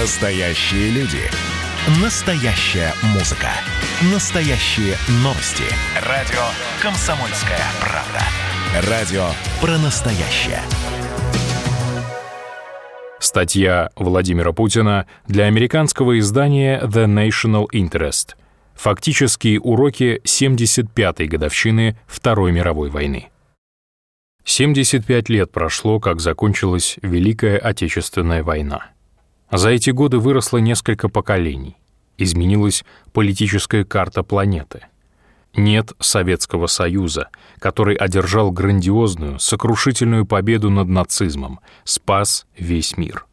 Настоящие люди. Настоящая музыка. Настоящие новости. Радио «Комсомольская правда». Радио про настоящее. Статья Владимира Путина для американского издания The National Interest. Фактические уроки 75-й годовщины Второй мировой войны. 75 лет прошло, как закончилась Великая Отечественная война. За эти годы выросло несколько поколений. Изменилась политическая карта планеты. Нет Советского Союза, который одержал грандиозную, сокрушительную победу над нацизмом, спас весь мир.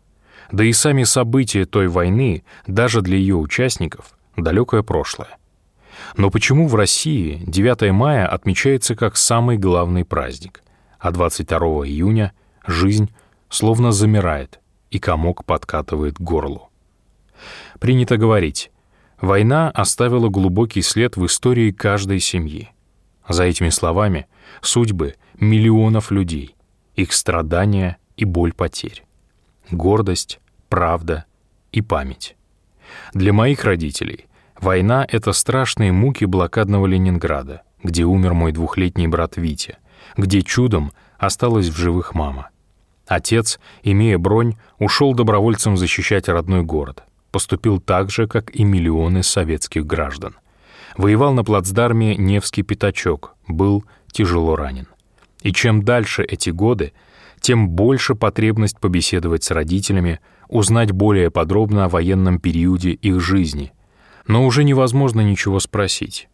Да и сами события той войны, даже для ее участников, далекое прошлое. Но почему в России 9 мая отмечается как самый главный праздник, а 22 июня жизнь словно замирает, и комок подкатывает к горлу. Принято говорить, война оставила глубокий след в истории каждой семьи. За этими словами судьбы миллионов людей, их страдания и боль потерь, гордость, правда и память. Для моих родителей война — это страшные муки блокадного Ленинграда, где умер мой двухлетний брат Витя, где чудом осталась в живых мама. Отец, имея бронь, ушел добровольцем защищать родной город. Поступил так же, как и миллионы советских граждан. Воевал на плацдарме Невский пятачок, был тяжело ранен. И чем дальше эти годы, тем больше потребность побеседовать с родителями, узнать более подробно о военном периоде их жизни. Но уже невозможно ничего спросить.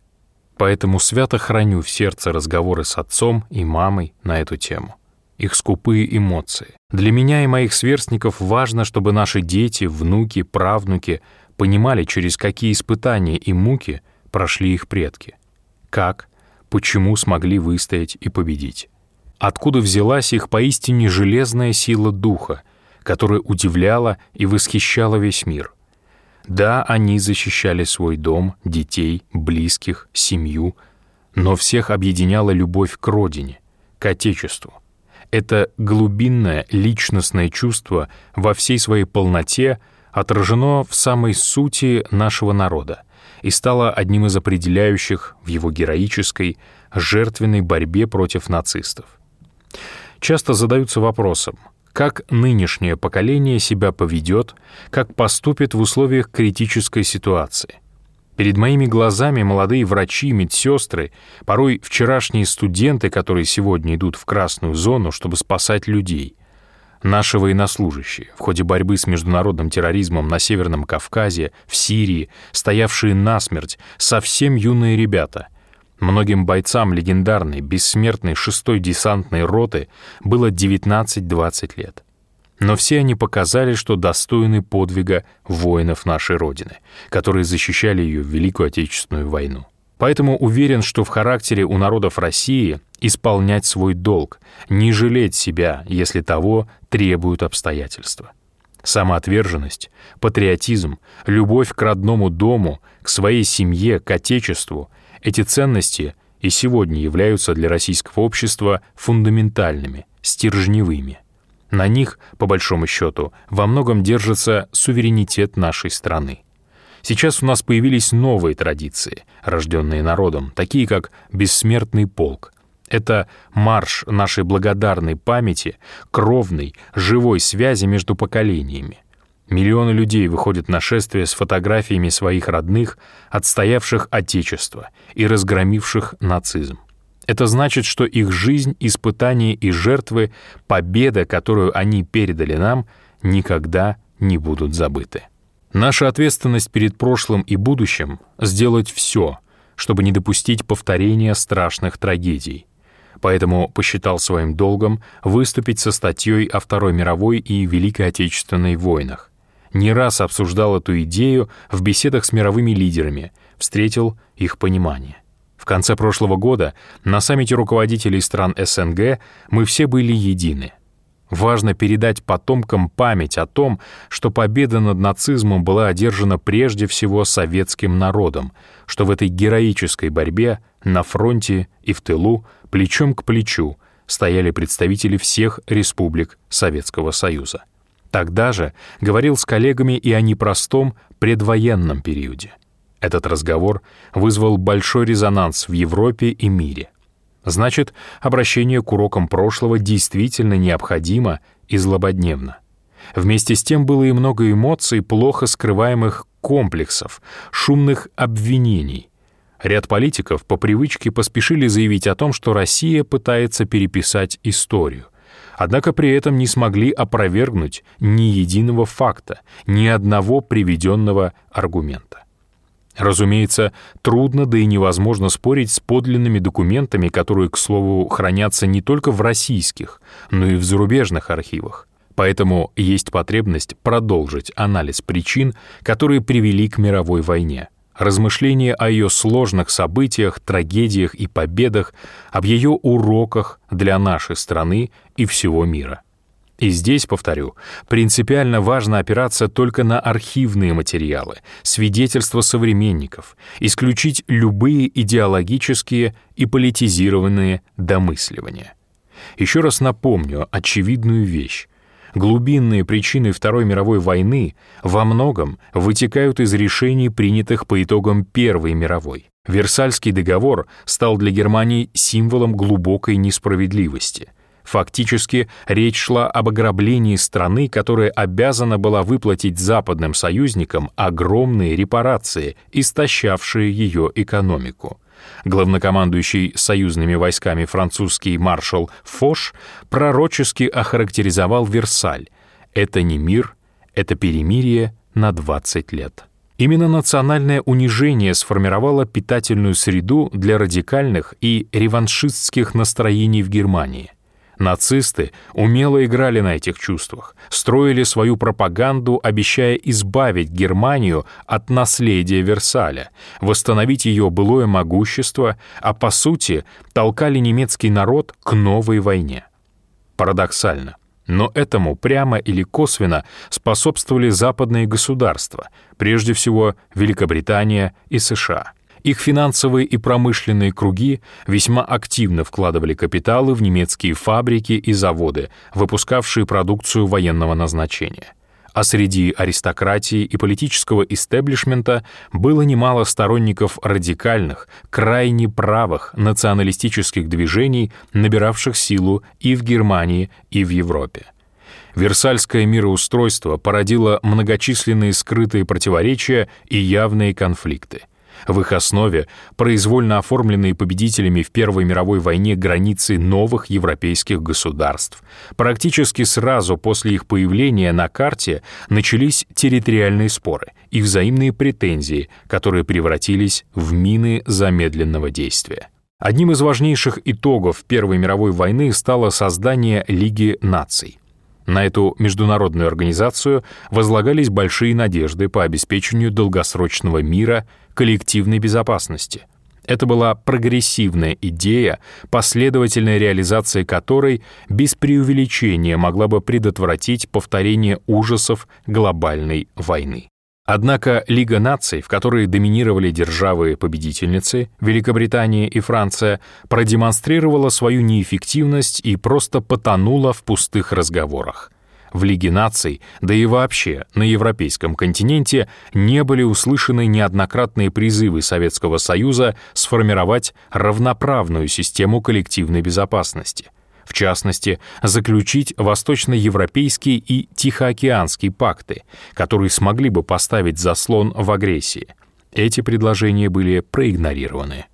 Поэтому свято храню в сердце разговоры с отцом и мамой на эту тему их скупые эмоции. Для меня и моих сверстников важно, чтобы наши дети, внуки, правнуки понимали, через какие испытания и муки прошли их предки. Как, почему смогли выстоять и победить. Откуда взялась их поистине железная сила духа, которая удивляла и восхищала весь мир. Да, они защищали свой дом, детей, близких, семью, но всех объединяла любовь к родине, к Отечеству. Это глубинное личностное чувство во всей своей полноте отражено в самой сути нашего народа и стало одним из определяющих в его героической, жертвенной борьбе против нацистов. Часто задаются вопросом, как нынешнее поколение себя поведет, как поступит в условиях критической ситуации — Перед моими глазами молодые врачи, медсестры, порой вчерашние студенты, которые сегодня идут в красную зону, чтобы спасать людей. Наши военнослужащие в ходе борьбы с международным терроризмом на Северном Кавказе, в Сирии, стоявшие насмерть, совсем юные ребята. Многим бойцам легендарной, бессмертной шестой десантной роты было 19-20 лет но все они показали, что достойны подвига воинов нашей Родины, которые защищали ее в Великую Отечественную войну. Поэтому уверен, что в характере у народов России исполнять свой долг, не жалеть себя, если того требуют обстоятельства. Самоотверженность, патриотизм, любовь к родному дому, к своей семье, к Отечеству — эти ценности и сегодня являются для российского общества фундаментальными, стержневыми — на них, по большому счету, во многом держится суверенитет нашей страны. Сейчас у нас появились новые традиции, рожденные народом, такие как «Бессмертный полк». Это марш нашей благодарной памяти, кровной, живой связи между поколениями. Миллионы людей выходят на шествие с фотографиями своих родных, отстоявших Отечество и разгромивших нацизм. Это значит, что их жизнь, испытания и жертвы, победа, которую они передали нам, никогда не будут забыты. Наша ответственность перед прошлым и будущим — сделать все, чтобы не допустить повторения страшных трагедий. Поэтому посчитал своим долгом выступить со статьей о Второй мировой и Великой Отечественной войнах. Не раз обсуждал эту идею в беседах с мировыми лидерами, встретил их понимание. В конце прошлого года на саммите руководителей стран СНГ мы все были едины. Важно передать потомкам память о том, что победа над нацизмом была одержана прежде всего советским народом, что в этой героической борьбе на фронте и в тылу плечом к плечу стояли представители всех республик Советского Союза. Тогда же говорил с коллегами и о непростом предвоенном периоде. Этот разговор вызвал большой резонанс в Европе и мире. Значит, обращение к урокам прошлого действительно необходимо и злободневно. Вместе с тем было и много эмоций, плохо скрываемых комплексов, шумных обвинений. Ряд политиков по привычке поспешили заявить о том, что Россия пытается переписать историю. Однако при этом не смогли опровергнуть ни единого факта, ни одного приведенного аргумента. Разумеется, трудно, да и невозможно спорить с подлинными документами, которые, к слову, хранятся не только в российских, но и в зарубежных архивах. Поэтому есть потребность продолжить анализ причин, которые привели к мировой войне. Размышления о ее сложных событиях, трагедиях и победах, об ее уроках для нашей страны и всего мира. И здесь, повторю, принципиально важно опираться только на архивные материалы, свидетельства современников, исключить любые идеологические и политизированные домысливания. Еще раз напомню очевидную вещь. Глубинные причины Второй мировой войны во многом вытекают из решений, принятых по итогам Первой мировой. Версальский договор стал для Германии символом глубокой несправедливости — Фактически речь шла об ограблении страны, которая обязана была выплатить западным союзникам огромные репарации, истощавшие ее экономику. Главнокомандующий союзными войсками французский маршал Фош пророчески охарактеризовал Версаль. Это не мир, это перемирие на 20 лет. Именно национальное унижение сформировало питательную среду для радикальных и реваншистских настроений в Германии. Нацисты умело играли на этих чувствах, строили свою пропаганду, обещая избавить Германию от наследия Версаля, восстановить ее былое могущество, а по сути толкали немецкий народ к новой войне. Парадоксально, но этому прямо или косвенно способствовали западные государства, прежде всего Великобритания и США. Их финансовые и промышленные круги весьма активно вкладывали капиталы в немецкие фабрики и заводы, выпускавшие продукцию военного назначения. А среди аристократии и политического истеблишмента было немало сторонников радикальных, крайне правых националистических движений, набиравших силу и в Германии, и в Европе. Версальское мироустройство породило многочисленные скрытые противоречия и явные конфликты. В их основе произвольно оформленные победителями в Первой мировой войне границы новых европейских государств. Практически сразу после их появления на карте начались территориальные споры и взаимные претензии, которые превратились в мины замедленного действия. Одним из важнейших итогов Первой мировой войны стало создание Лиги наций. На эту международную организацию возлагались большие надежды по обеспечению долгосрочного мира коллективной безопасности. Это была прогрессивная идея, последовательная реализация которой без преувеличения могла бы предотвратить повторение ужасов глобальной войны. Однако Лига наций, в которой доминировали державы-победительницы, Великобритания и Франция, продемонстрировала свою неэффективность и просто потонула в пустых разговорах в Лиге наций, да и вообще на европейском континенте не были услышаны неоднократные призывы Советского Союза сформировать равноправную систему коллективной безопасности. В частности, заключить восточноевропейские и тихоокеанские пакты, которые смогли бы поставить заслон в агрессии. Эти предложения были проигнорированы.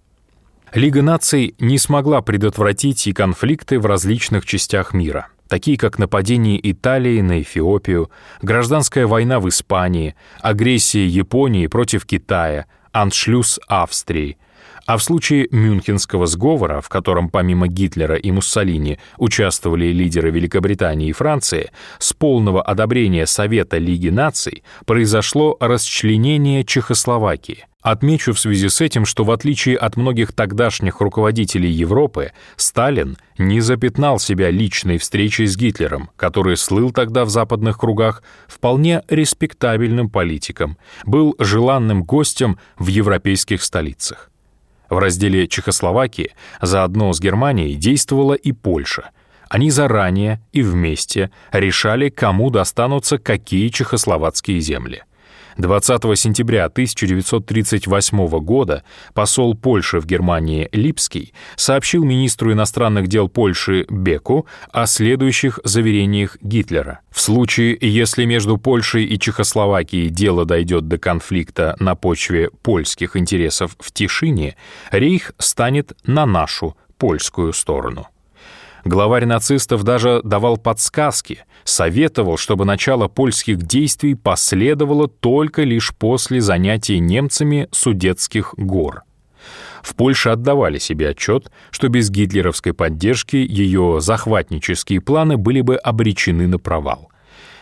Лига наций не смогла предотвратить и конфликты в различных частях мира — такие как нападение Италии на Эфиопию, гражданская война в Испании, агрессия Японии против Китая, аншлюз Австрии. А в случае Мюнхенского сговора, в котором помимо Гитлера и Муссолини участвовали лидеры Великобритании и Франции, с полного одобрения Совета Лиги наций произошло расчленение Чехословакии. Отмечу в связи с этим, что в отличие от многих тогдашних руководителей Европы, Сталин не запятнал себя личной встречей с Гитлером, который слыл тогда в западных кругах вполне респектабельным политиком, был желанным гостем в европейских столицах. В разделе Чехословакии заодно с Германией действовала и Польша. Они заранее и вместе решали, кому достанутся какие чехословацкие земли — 20 сентября 1938 года посол Польши в Германии Липский сообщил министру иностранных дел Польши Беку о следующих заверениях Гитлера. В случае, если между Польшей и Чехословакией дело дойдет до конфликта на почве польских интересов в Тишине, Рейх станет на нашу польскую сторону. Главарь нацистов даже давал подсказки, советовал, чтобы начало польских действий последовало только лишь после занятия немцами Судетских гор. В Польше отдавали себе отчет, что без гитлеровской поддержки ее захватнические планы были бы обречены на провал.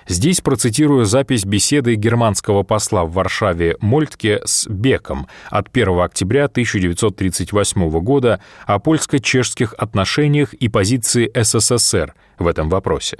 Здесь процитирую запись беседы германского посла в Варшаве Мольтке с Беком от 1 октября 1938 года о польско-чешских отношениях и позиции СССР в этом вопросе.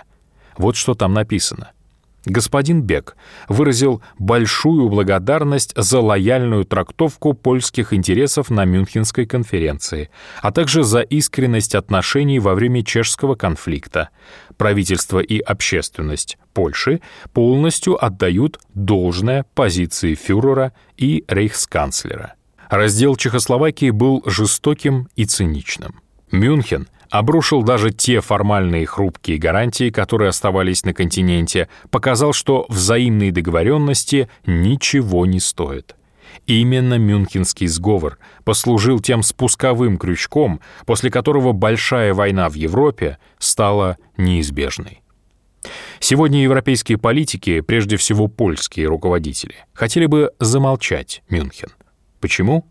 Вот что там написано — господин Бек выразил большую благодарность за лояльную трактовку польских интересов на Мюнхенской конференции, а также за искренность отношений во время чешского конфликта. Правительство и общественность Польши полностью отдают должное позиции фюрера и рейхсканцлера. Раздел Чехословакии был жестоким и циничным. Мюнхен обрушил даже те формальные хрупкие гарантии, которые оставались на континенте, показал, что взаимные договоренности ничего не стоят. Именно Мюнхенский сговор послужил тем спусковым крючком, после которого большая война в Европе стала неизбежной. Сегодня европейские политики, прежде всего польские руководители, хотели бы замолчать Мюнхен. Почему?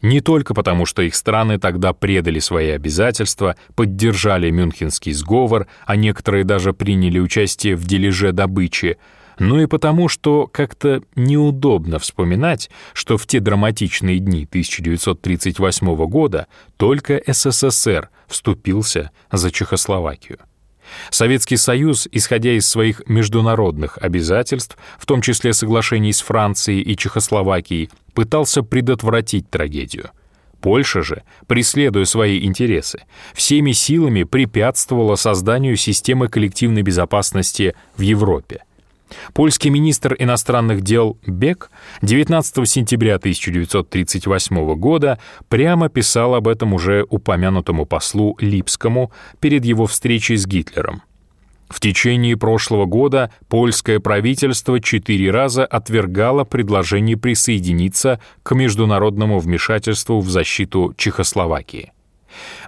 Не только потому, что их страны тогда предали свои обязательства, поддержали Мюнхенский сговор, а некоторые даже приняли участие в дележе добычи, но и потому, что как-то неудобно вспоминать, что в те драматичные дни 1938 года только СССР вступился за Чехословакию. Советский Союз, исходя из своих международных обязательств, в том числе соглашений с Францией и Чехословакией, пытался предотвратить трагедию. Польша же, преследуя свои интересы, всеми силами препятствовала созданию системы коллективной безопасности в Европе. Польский министр иностранных дел Бек 19 сентября 1938 года прямо писал об этом уже упомянутому послу Липскому перед его встречей с Гитлером. В течение прошлого года польское правительство четыре раза отвергало предложение присоединиться к международному вмешательству в защиту Чехословакии.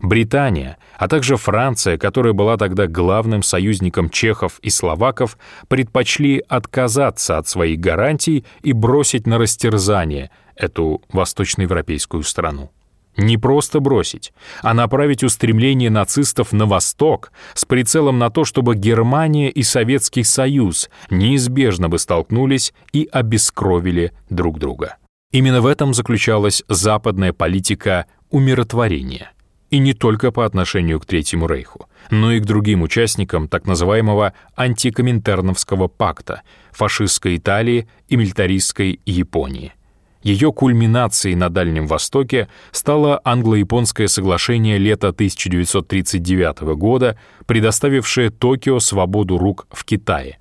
Британия, а также Франция, которая была тогда главным союзником чехов и словаков, предпочли отказаться от своих гарантий и бросить на растерзание эту восточноевропейскую страну. Не просто бросить, а направить устремление нацистов на восток с прицелом на то, чтобы Германия и Советский Союз неизбежно бы столкнулись и обескровили друг друга. Именно в этом заключалась западная политика умиротворения. И не только по отношению к Третьему Рейху, но и к другим участникам так называемого антикоминтерновского пакта, фашистской Италии и милитаристской Японии – ее кульминацией на Дальнем Востоке стало англо-японское соглашение лета 1939 года, предоставившее Токио свободу рук в Китае.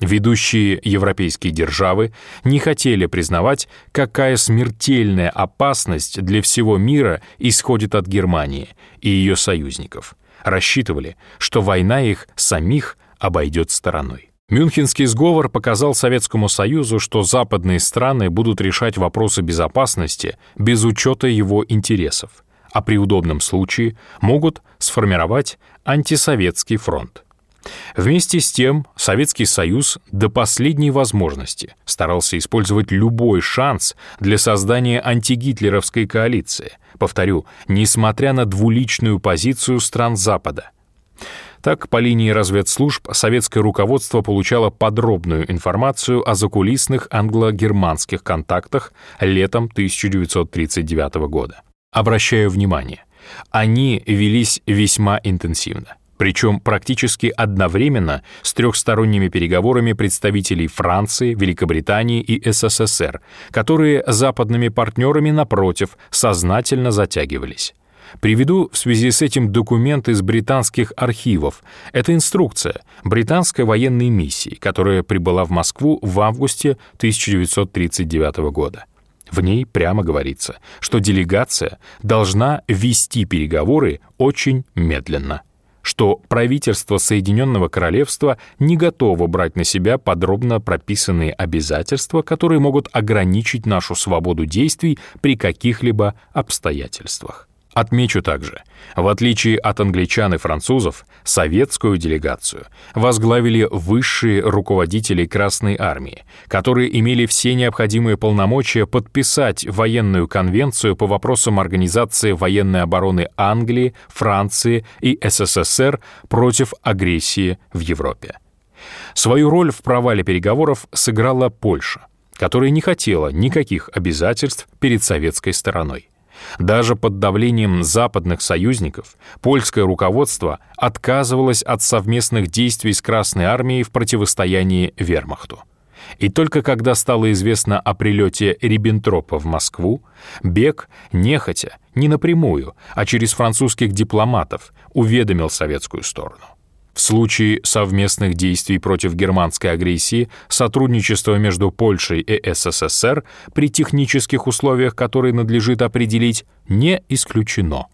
Ведущие европейские державы не хотели признавать, какая смертельная опасность для всего мира исходит от Германии и ее союзников. Рассчитывали, что война их самих обойдет стороной. Мюнхенский сговор показал Советскому Союзу, что западные страны будут решать вопросы безопасности без учета его интересов, а при удобном случае могут сформировать антисоветский фронт. Вместе с тем Советский Союз до последней возможности старался использовать любой шанс для создания антигитлеровской коалиции, повторю, несмотря на двуличную позицию стран Запада. Так, по линии разведслужб советское руководство получало подробную информацию о закулисных англо-германских контактах летом 1939 года. Обращаю внимание, они велись весьма интенсивно причем практически одновременно с трехсторонними переговорами представителей Франции, Великобритании и СССР, которые западными партнерами, напротив, сознательно затягивались. Приведу в связи с этим документ из британских архивов. Это инструкция британской военной миссии, которая прибыла в Москву в августе 1939 года. В ней прямо говорится, что делегация должна вести переговоры очень медленно – что правительство Соединенного Королевства не готово брать на себя подробно прописанные обязательства, которые могут ограничить нашу свободу действий при каких-либо обстоятельствах. Отмечу также, в отличие от англичан и французов, советскую делегацию возглавили высшие руководители Красной Армии, которые имели все необходимые полномочия подписать военную конвенцию по вопросам организации военной обороны Англии, Франции и СССР против агрессии в Европе. Свою роль в провале переговоров сыграла Польша, которая не хотела никаких обязательств перед советской стороной. Даже под давлением западных союзников польское руководство отказывалось от совместных действий с Красной армией в противостоянии вермахту. И только когда стало известно о прилете Риббентропа в Москву, Бек, нехотя, не напрямую, а через французских дипломатов, уведомил советскую сторону. В случае совместных действий против германской агрессии сотрудничество между Польшей и СССР при технических условиях, которые надлежит определить, не исключено.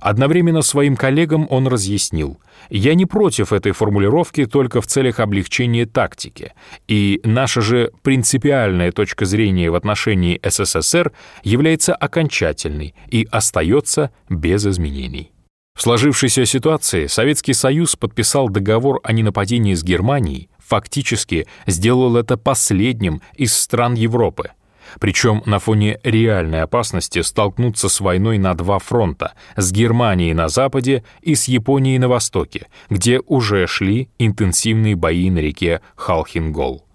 Одновременно своим коллегам он разъяснил, «Я не против этой формулировки только в целях облегчения тактики, и наша же принципиальная точка зрения в отношении СССР является окончательной и остается без изменений». В сложившейся ситуации Советский Союз подписал договор о ненападении с Германией, фактически сделал это последним из стран Европы. Причем на фоне реальной опасности столкнуться с войной на два фронта — с Германией на западе и с Японией на востоке, где уже шли интенсивные бои на реке Халхингол.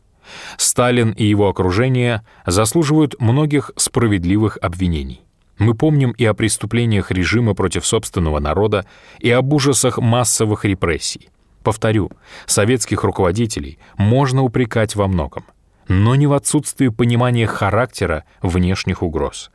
Сталин и его окружение заслуживают многих справедливых обвинений. Мы помним и о преступлениях режима против собственного народа, и об ужасах массовых репрессий. Повторю, советских руководителей можно упрекать во многом, но не в отсутствии понимания характера внешних угроз.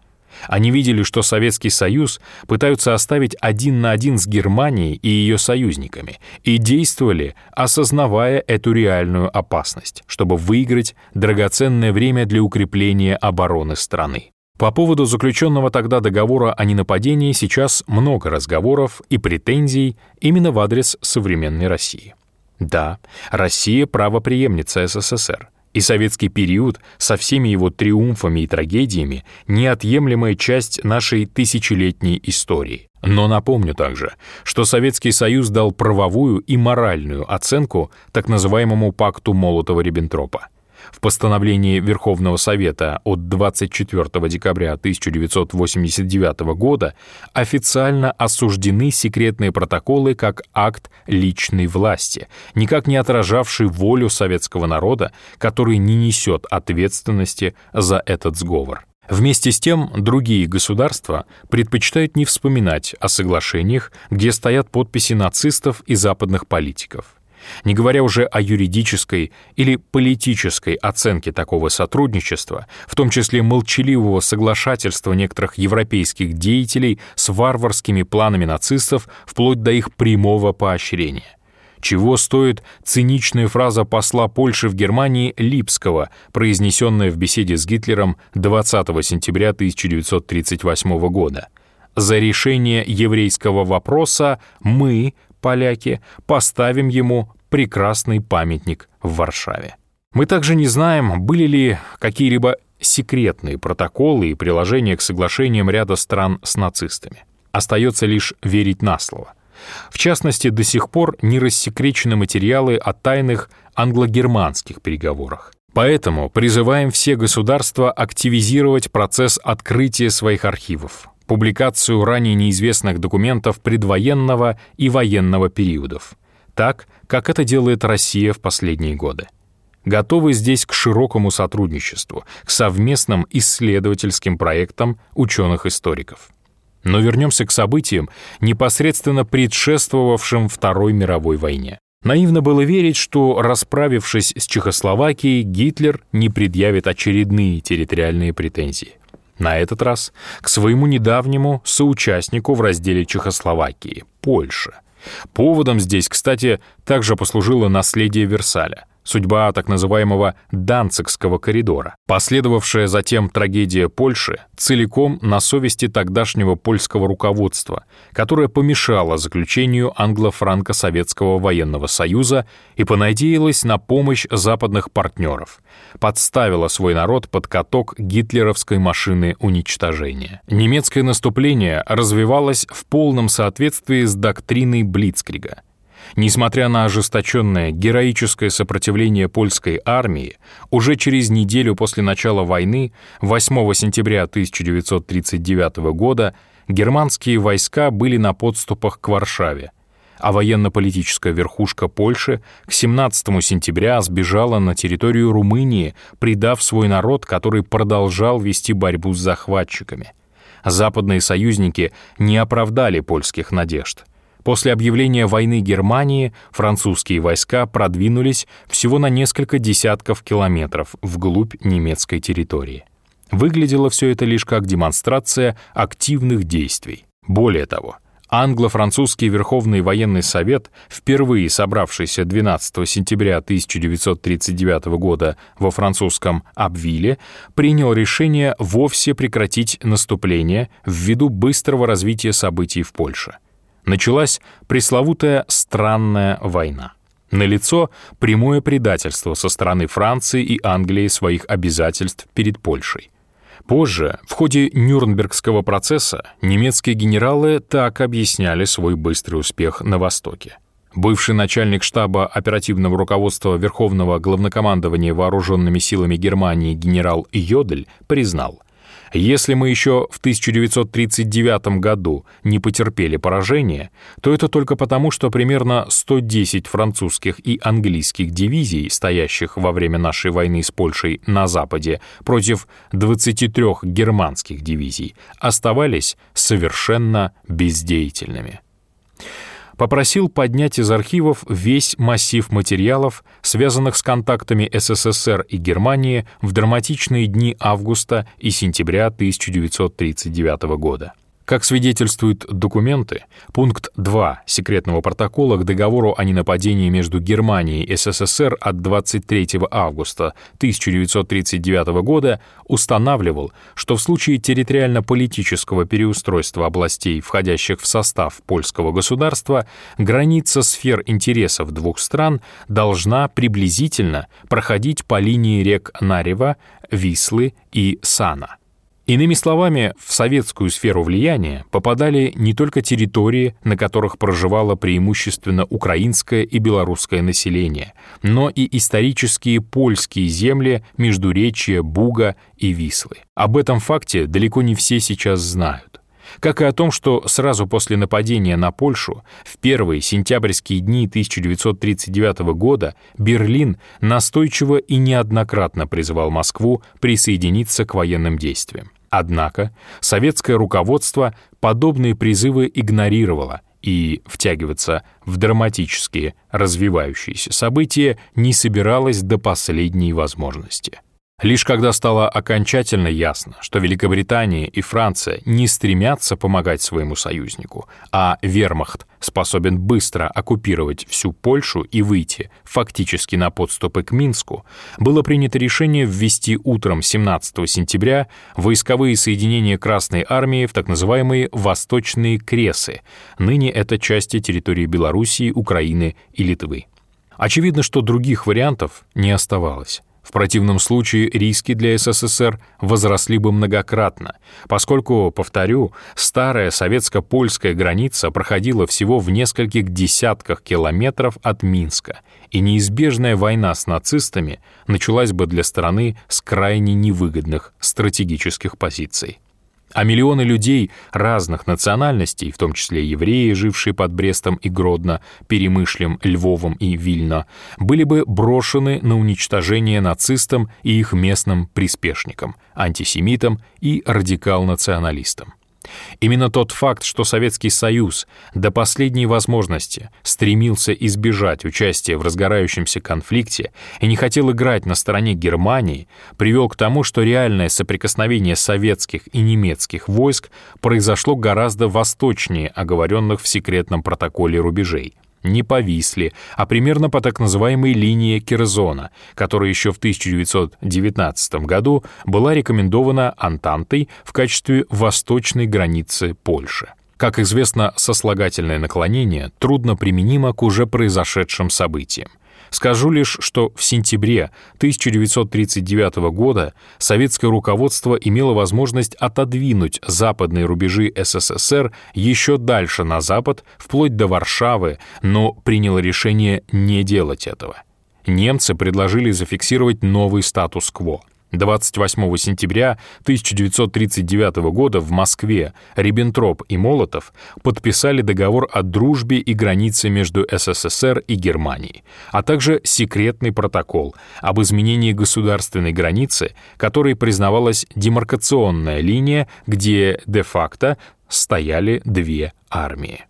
Они видели, что Советский Союз пытаются оставить один на один с Германией и ее союзниками, и действовали, осознавая эту реальную опасность, чтобы выиграть драгоценное время для укрепления обороны страны. По поводу заключенного тогда договора о ненападении сейчас много разговоров и претензий именно в адрес современной России. Да, Россия правопреемница СССР, и советский период со всеми его триумфами и трагедиями — неотъемлемая часть нашей тысячелетней истории. Но напомню также, что Советский Союз дал правовую и моральную оценку так называемому пакту Молотова-Риббентропа — в постановлении Верховного Совета от 24 декабря 1989 года официально осуждены секретные протоколы как акт личной власти, никак не отражавший волю советского народа, который не несет ответственности за этот сговор. Вместе с тем, другие государства предпочитают не вспоминать о соглашениях, где стоят подписи нацистов и западных политиков не говоря уже о юридической или политической оценке такого сотрудничества, в том числе молчаливого соглашательства некоторых европейских деятелей с варварскими планами нацистов вплоть до их прямого поощрения. Чего стоит циничная фраза посла Польши в Германии Липского, произнесенная в беседе с Гитлером 20 сентября 1938 года. «За решение еврейского вопроса мы, поляки, поставим ему прекрасный памятник в Варшаве. Мы также не знаем, были ли какие-либо секретные протоколы и приложения к соглашениям ряда стран с нацистами. Остается лишь верить на слово. В частности, до сих пор не рассекречены материалы о тайных англо-германских переговорах. Поэтому призываем все государства активизировать процесс открытия своих архивов, публикацию ранее неизвестных документов предвоенного и военного периодов, так, как это делает Россия в последние годы. Готовы здесь к широкому сотрудничеству, к совместным исследовательским проектам ученых-историков. Но вернемся к событиям, непосредственно предшествовавшим Второй мировой войне. Наивно было верить, что, расправившись с Чехословакией, Гитлер не предъявит очередные территориальные претензии. На этот раз к своему недавнему соучастнику в разделе Чехословакии — Польше. Поводом здесь, кстати, также послужило наследие Версаля — судьба так называемого Данцикского коридора. Последовавшая затем трагедия Польши целиком на совести тогдашнего польского руководства, которое помешало заключению англо-франко-советского военного союза и понадеялось на помощь западных партнеров, подставило свой народ под каток гитлеровской машины уничтожения. Немецкое наступление развивалось в полном соответствии с доктриной Блицкрига — Несмотря на ожесточенное героическое сопротивление польской армии, уже через неделю после начала войны, 8 сентября 1939 года, германские войска были на подступах к Варшаве, а военно-политическая верхушка Польши к 17 сентября сбежала на территорию Румынии, предав свой народ, который продолжал вести борьбу с захватчиками. Западные союзники не оправдали польских надежд — После объявления войны Германии французские войска продвинулись всего на несколько десятков километров вглубь немецкой территории. Выглядело все это лишь как демонстрация активных действий. Более того, англо-французский Верховный военный совет, впервые собравшийся 12 сентября 1939 года во французском Абвиле, принял решение вовсе прекратить наступление ввиду быстрого развития событий в Польше началась пресловутая «странная война». Налицо прямое предательство со стороны Франции и Англии своих обязательств перед Польшей. Позже, в ходе Нюрнбергского процесса, немецкие генералы так объясняли свой быстрый успех на Востоке. Бывший начальник штаба оперативного руководства Верховного главнокомандования вооруженными силами Германии генерал Йодель признал, если мы еще в 1939 году не потерпели поражение, то это только потому, что примерно 110 французских и английских дивизий, стоящих во время нашей войны с Польшей на Западе, против 23 германских дивизий, оставались совершенно бездеятельными попросил поднять из архивов весь массив материалов, связанных с контактами СССР и Германии в драматичные дни августа и сентября 1939 года. Как свидетельствуют документы, пункт 2 секретного протокола к договору о ненападении между Германией и СССР от 23 августа 1939 года устанавливал, что в случае территориально-политического переустройства областей, входящих в состав польского государства, граница сфер интересов двух стран должна приблизительно проходить по линии рек Нарева, Вислы и Сана. Иными словами, в советскую сферу влияния попадали не только территории, на которых проживало преимущественно украинское и белорусское население, но и исторические польские земли Междуречья, Буга и Вислы. Об этом факте далеко не все сейчас знают как и о том, что сразу после нападения на Польшу в первые сентябрьские дни 1939 года Берлин настойчиво и неоднократно призывал Москву присоединиться к военным действиям. Однако советское руководство подобные призывы игнорировало и втягиваться в драматические развивающиеся события не собиралось до последней возможности. Лишь когда стало окончательно ясно, что Великобритания и Франция не стремятся помогать своему союзнику, а вермахт способен быстро оккупировать всю Польшу и выйти фактически на подступы к Минску, было принято решение ввести утром 17 сентября войсковые соединения Красной Армии в так называемые «Восточные Кресы», ныне это части территории Белоруссии, Украины и Литвы. Очевидно, что других вариантов не оставалось. Противном случае риски для СССР возросли бы многократно, поскольку, повторю, старая советско-польская граница проходила всего в нескольких десятках километров от Минска, и неизбежная война с нацистами началась бы для страны с крайне невыгодных стратегических позиций а миллионы людей разных национальностей, в том числе евреи, жившие под Брестом и Гродно, Перемышлем, Львовом и Вильно, были бы брошены на уничтожение нацистам и их местным приспешникам, антисемитам и радикал-националистам. Именно тот факт, что Советский Союз до последней возможности стремился избежать участия в разгорающемся конфликте и не хотел играть на стороне Германии, привел к тому, что реальное соприкосновение советских и немецких войск произошло гораздо восточнее оговоренных в секретном протоколе рубежей не по Висле, а примерно по так называемой линии Керзона, которая еще в 1919 году была рекомендована Антантой в качестве восточной границы Польши. Как известно, сослагательное наклонение трудно применимо к уже произошедшим событиям. Скажу лишь, что в сентябре 1939 года советское руководство имело возможность отодвинуть западные рубежи СССР еще дальше на запад, вплоть до Варшавы, но приняло решение не делать этого. Немцы предложили зафиксировать новый статус-кво — 28 сентября 1939 года в Москве Риббентроп и Молотов подписали договор о дружбе и границе между СССР и Германией, а также секретный протокол об изменении государственной границы, которой признавалась демаркационная линия, где де-факто стояли две армии.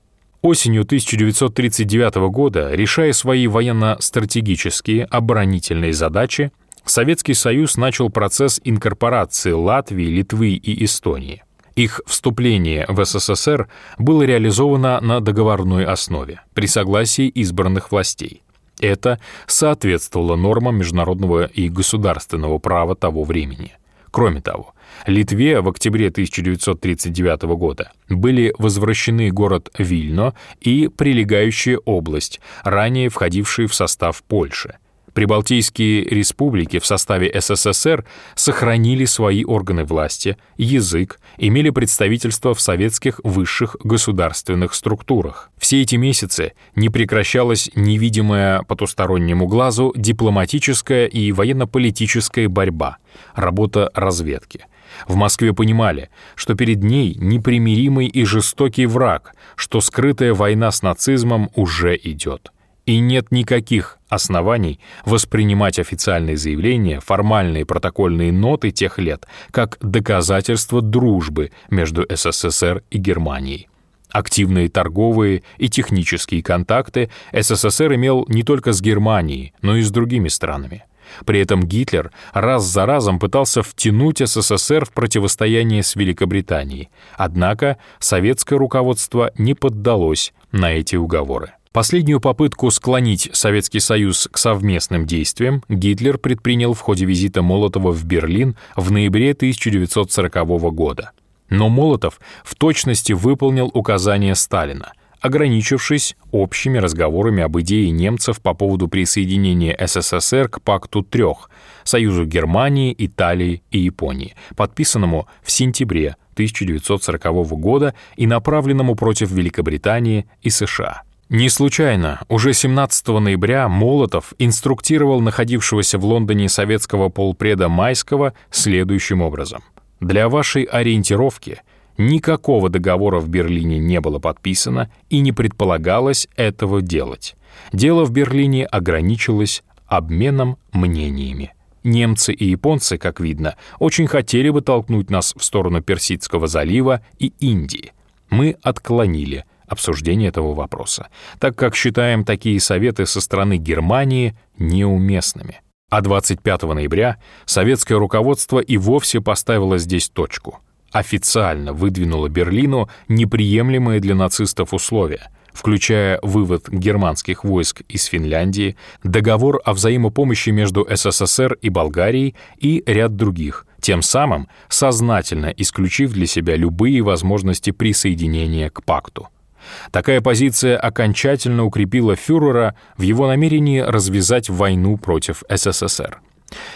Осенью 1939 года, решая свои военно-стратегические оборонительные задачи, Советский Союз начал процесс инкорпорации Латвии, Литвы и Эстонии. Их вступление в СССР было реализовано на договорной основе, при согласии избранных властей. Это соответствовало нормам международного и государственного права того времени. Кроме того, Литве в октябре 1939 года были возвращены город Вильно и прилегающая область, ранее входившие в состав Польши, Прибалтийские республики в составе СССР сохранили свои органы власти, язык, имели представительство в советских высших государственных структурах. Все эти месяцы не прекращалась невидимая потустороннему глазу дипломатическая и военно-политическая борьба, работа разведки. В Москве понимали, что перед ней непримиримый и жестокий враг, что скрытая война с нацизмом уже идет и нет никаких оснований воспринимать официальные заявления, формальные протокольные ноты тех лет как доказательство дружбы между СССР и Германией. Активные торговые и технические контакты СССР имел не только с Германией, но и с другими странами. При этом Гитлер раз за разом пытался втянуть СССР в противостояние с Великобританией, однако советское руководство не поддалось на эти уговоры. Последнюю попытку склонить Советский Союз к совместным действиям Гитлер предпринял в ходе визита Молотова в Берлин в ноябре 1940 года. Но Молотов в точности выполнил указания Сталина, ограничившись общими разговорами об идее немцев по поводу присоединения СССР к Пакту Трех — Союзу Германии, Италии и Японии, подписанному в сентябре 1940 года и направленному против Великобритании и США. Не случайно уже 17 ноября Молотов инструктировал находившегося в Лондоне советского полпреда Майского следующим образом. «Для вашей ориентировки никакого договора в Берлине не было подписано и не предполагалось этого делать. Дело в Берлине ограничилось обменом мнениями. Немцы и японцы, как видно, очень хотели бы толкнуть нас в сторону Персидского залива и Индии. Мы отклонили – обсуждение этого вопроса, так как считаем такие советы со стороны Германии неуместными. А 25 ноября советское руководство и вовсе поставило здесь точку. Официально выдвинуло Берлину неприемлемые для нацистов условия, включая вывод германских войск из Финляндии, договор о взаимопомощи между СССР и Болгарией и ряд других, тем самым сознательно исключив для себя любые возможности присоединения к пакту. Такая позиция окончательно укрепила фюрера в его намерении развязать войну против СССР.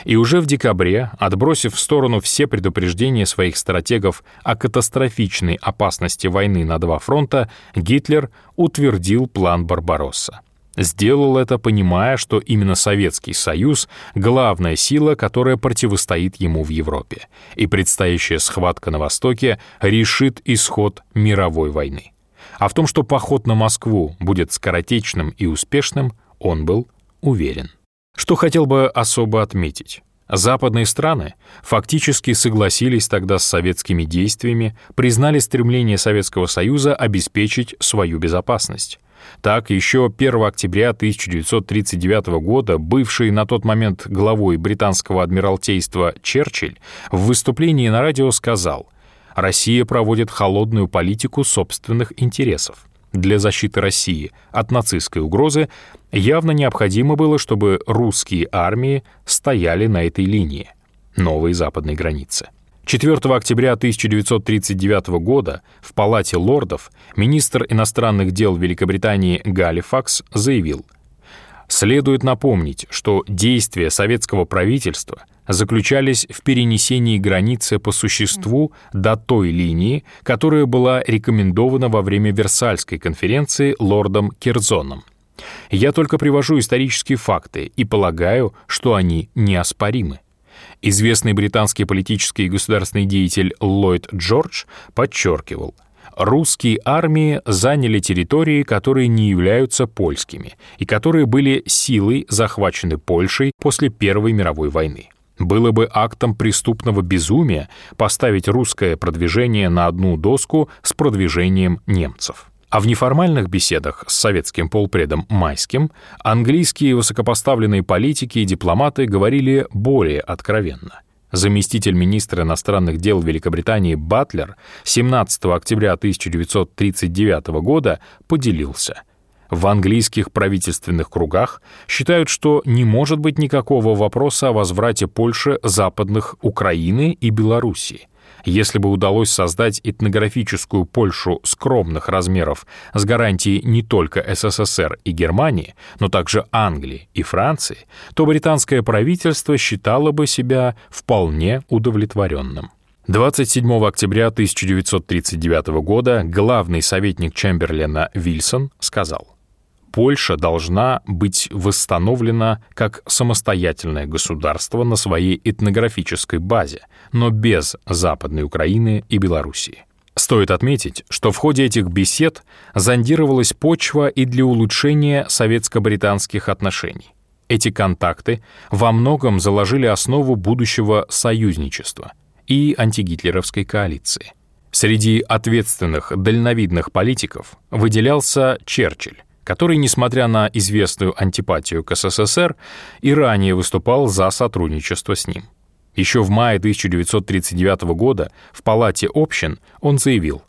И уже в декабре, отбросив в сторону все предупреждения своих стратегов о катастрофичной опасности войны на два фронта, Гитлер утвердил план Барбаросса. Сделал это, понимая, что именно Советский Союз — главная сила, которая противостоит ему в Европе, и предстоящая схватка на Востоке решит исход мировой войны. А в том, что поход на Москву будет скоротечным и успешным, он был уверен. Что хотел бы особо отметить. Западные страны фактически согласились тогда с советскими действиями, признали стремление Советского Союза обеспечить свою безопасность. Так, еще 1 октября 1939 года бывший на тот момент главой британского адмиралтейства Черчилль в выступлении на радио сказал «Россия проводит холодную политику собственных интересов. Для защиты России от нацистской угрозы явно необходимо было, чтобы русские армии стояли на этой линии, новой западной границе. 4 октября 1939 года в Палате лордов министр иностранных дел Великобритании Галифакс заявил, «Следует напомнить, что действия советского правительства заключались в перенесении границы по существу до той линии, которая была рекомендована во время Версальской конференции лордом Керзоном. Я только привожу исторические факты и полагаю, что они неоспоримы. Известный британский политический и государственный деятель Ллойд Джордж подчеркивал, русские армии заняли территории, которые не являются польскими и которые были силой захвачены Польшей после Первой мировой войны. Было бы актом преступного безумия поставить русское продвижение на одну доску с продвижением немцев. А в неформальных беседах с советским полпредом Майским английские высокопоставленные политики и дипломаты говорили более откровенно. Заместитель министра иностранных дел Великобритании Батлер 17 октября 1939 года поделился. В английских правительственных кругах считают, что не может быть никакого вопроса о возврате Польши западных Украины и Белоруссии – если бы удалось создать этнографическую Польшу скромных размеров с гарантией не только СССР и Германии, но также Англии и Франции, то британское правительство считало бы себя вполне удовлетворенным. 27 октября 1939 года главный советник Чемберлена Вильсон сказал, Польша должна быть восстановлена как самостоятельное государство на своей этнографической базе, но без Западной Украины и Белоруссии. Стоит отметить, что в ходе этих бесед зондировалась почва и для улучшения советско-британских отношений. Эти контакты во многом заложили основу будущего союзничества и антигитлеровской коалиции. Среди ответственных, дальновидных политиков выделялся Черчилль, который, несмотря на известную антипатию к СССР, и ранее выступал за сотрудничество с ним. Еще в мае 1939 года в Палате общин он заявил,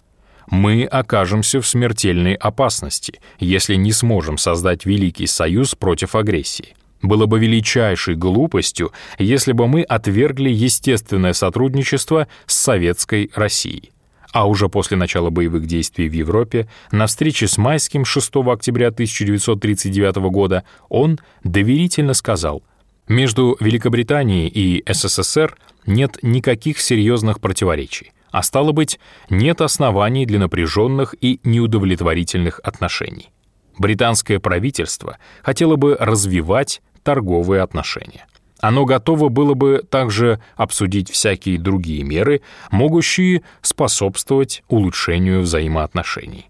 «Мы окажемся в смертельной опасности, если не сможем создать Великий Союз против агрессии. Было бы величайшей глупостью, если бы мы отвергли естественное сотрудничество с Советской Россией а уже после начала боевых действий в Европе, на встрече с Майским 6 октября 1939 года, он доверительно сказал, «Между Великобританией и СССР нет никаких серьезных противоречий, а стало быть, нет оснований для напряженных и неудовлетворительных отношений. Британское правительство хотело бы развивать торговые отношения. Оно готово было бы также обсудить всякие другие меры, могущие способствовать улучшению взаимоотношений.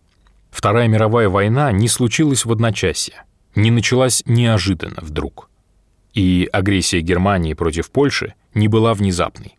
Вторая мировая война не случилась в одночасье, не началась неожиданно вдруг. И агрессия Германии против Польши не была внезапной.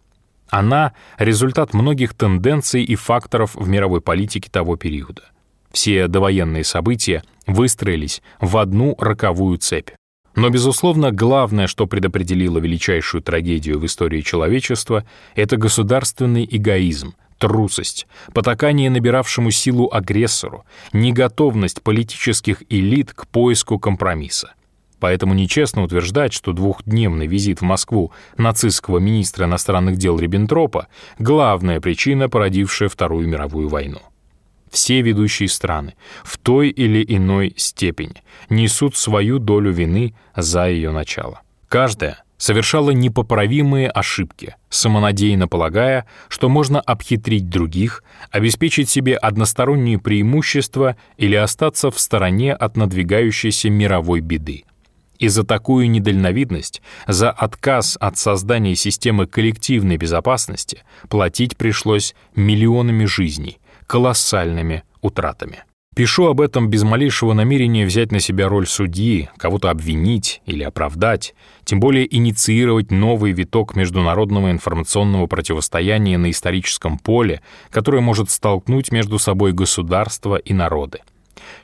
Она — результат многих тенденций и факторов в мировой политике того периода. Все довоенные события выстроились в одну роковую цепь. Но, безусловно, главное, что предопределило величайшую трагедию в истории человечества, это государственный эгоизм, трусость, потакание набиравшему силу агрессору, неготовность политических элит к поиску компромисса. Поэтому нечестно утверждать, что двухдневный визит в Москву нацистского министра иностранных дел Риббентропа — главная причина, породившая Вторую мировую войну. Все ведущие страны в той или иной степени несут свою долю вины за ее начало. Каждая совершала непоправимые ошибки, самонадеянно полагая, что можно обхитрить других, обеспечить себе односторонние преимущества или остаться в стороне от надвигающейся мировой беды. И за такую недальновидность, за отказ от создания системы коллективной безопасности платить пришлось миллионами жизней, колоссальными утратами. Пишу об этом без малейшего намерения взять на себя роль судьи, кого-то обвинить или оправдать, тем более инициировать новый виток международного информационного противостояния на историческом поле, которое может столкнуть между собой государства и народы.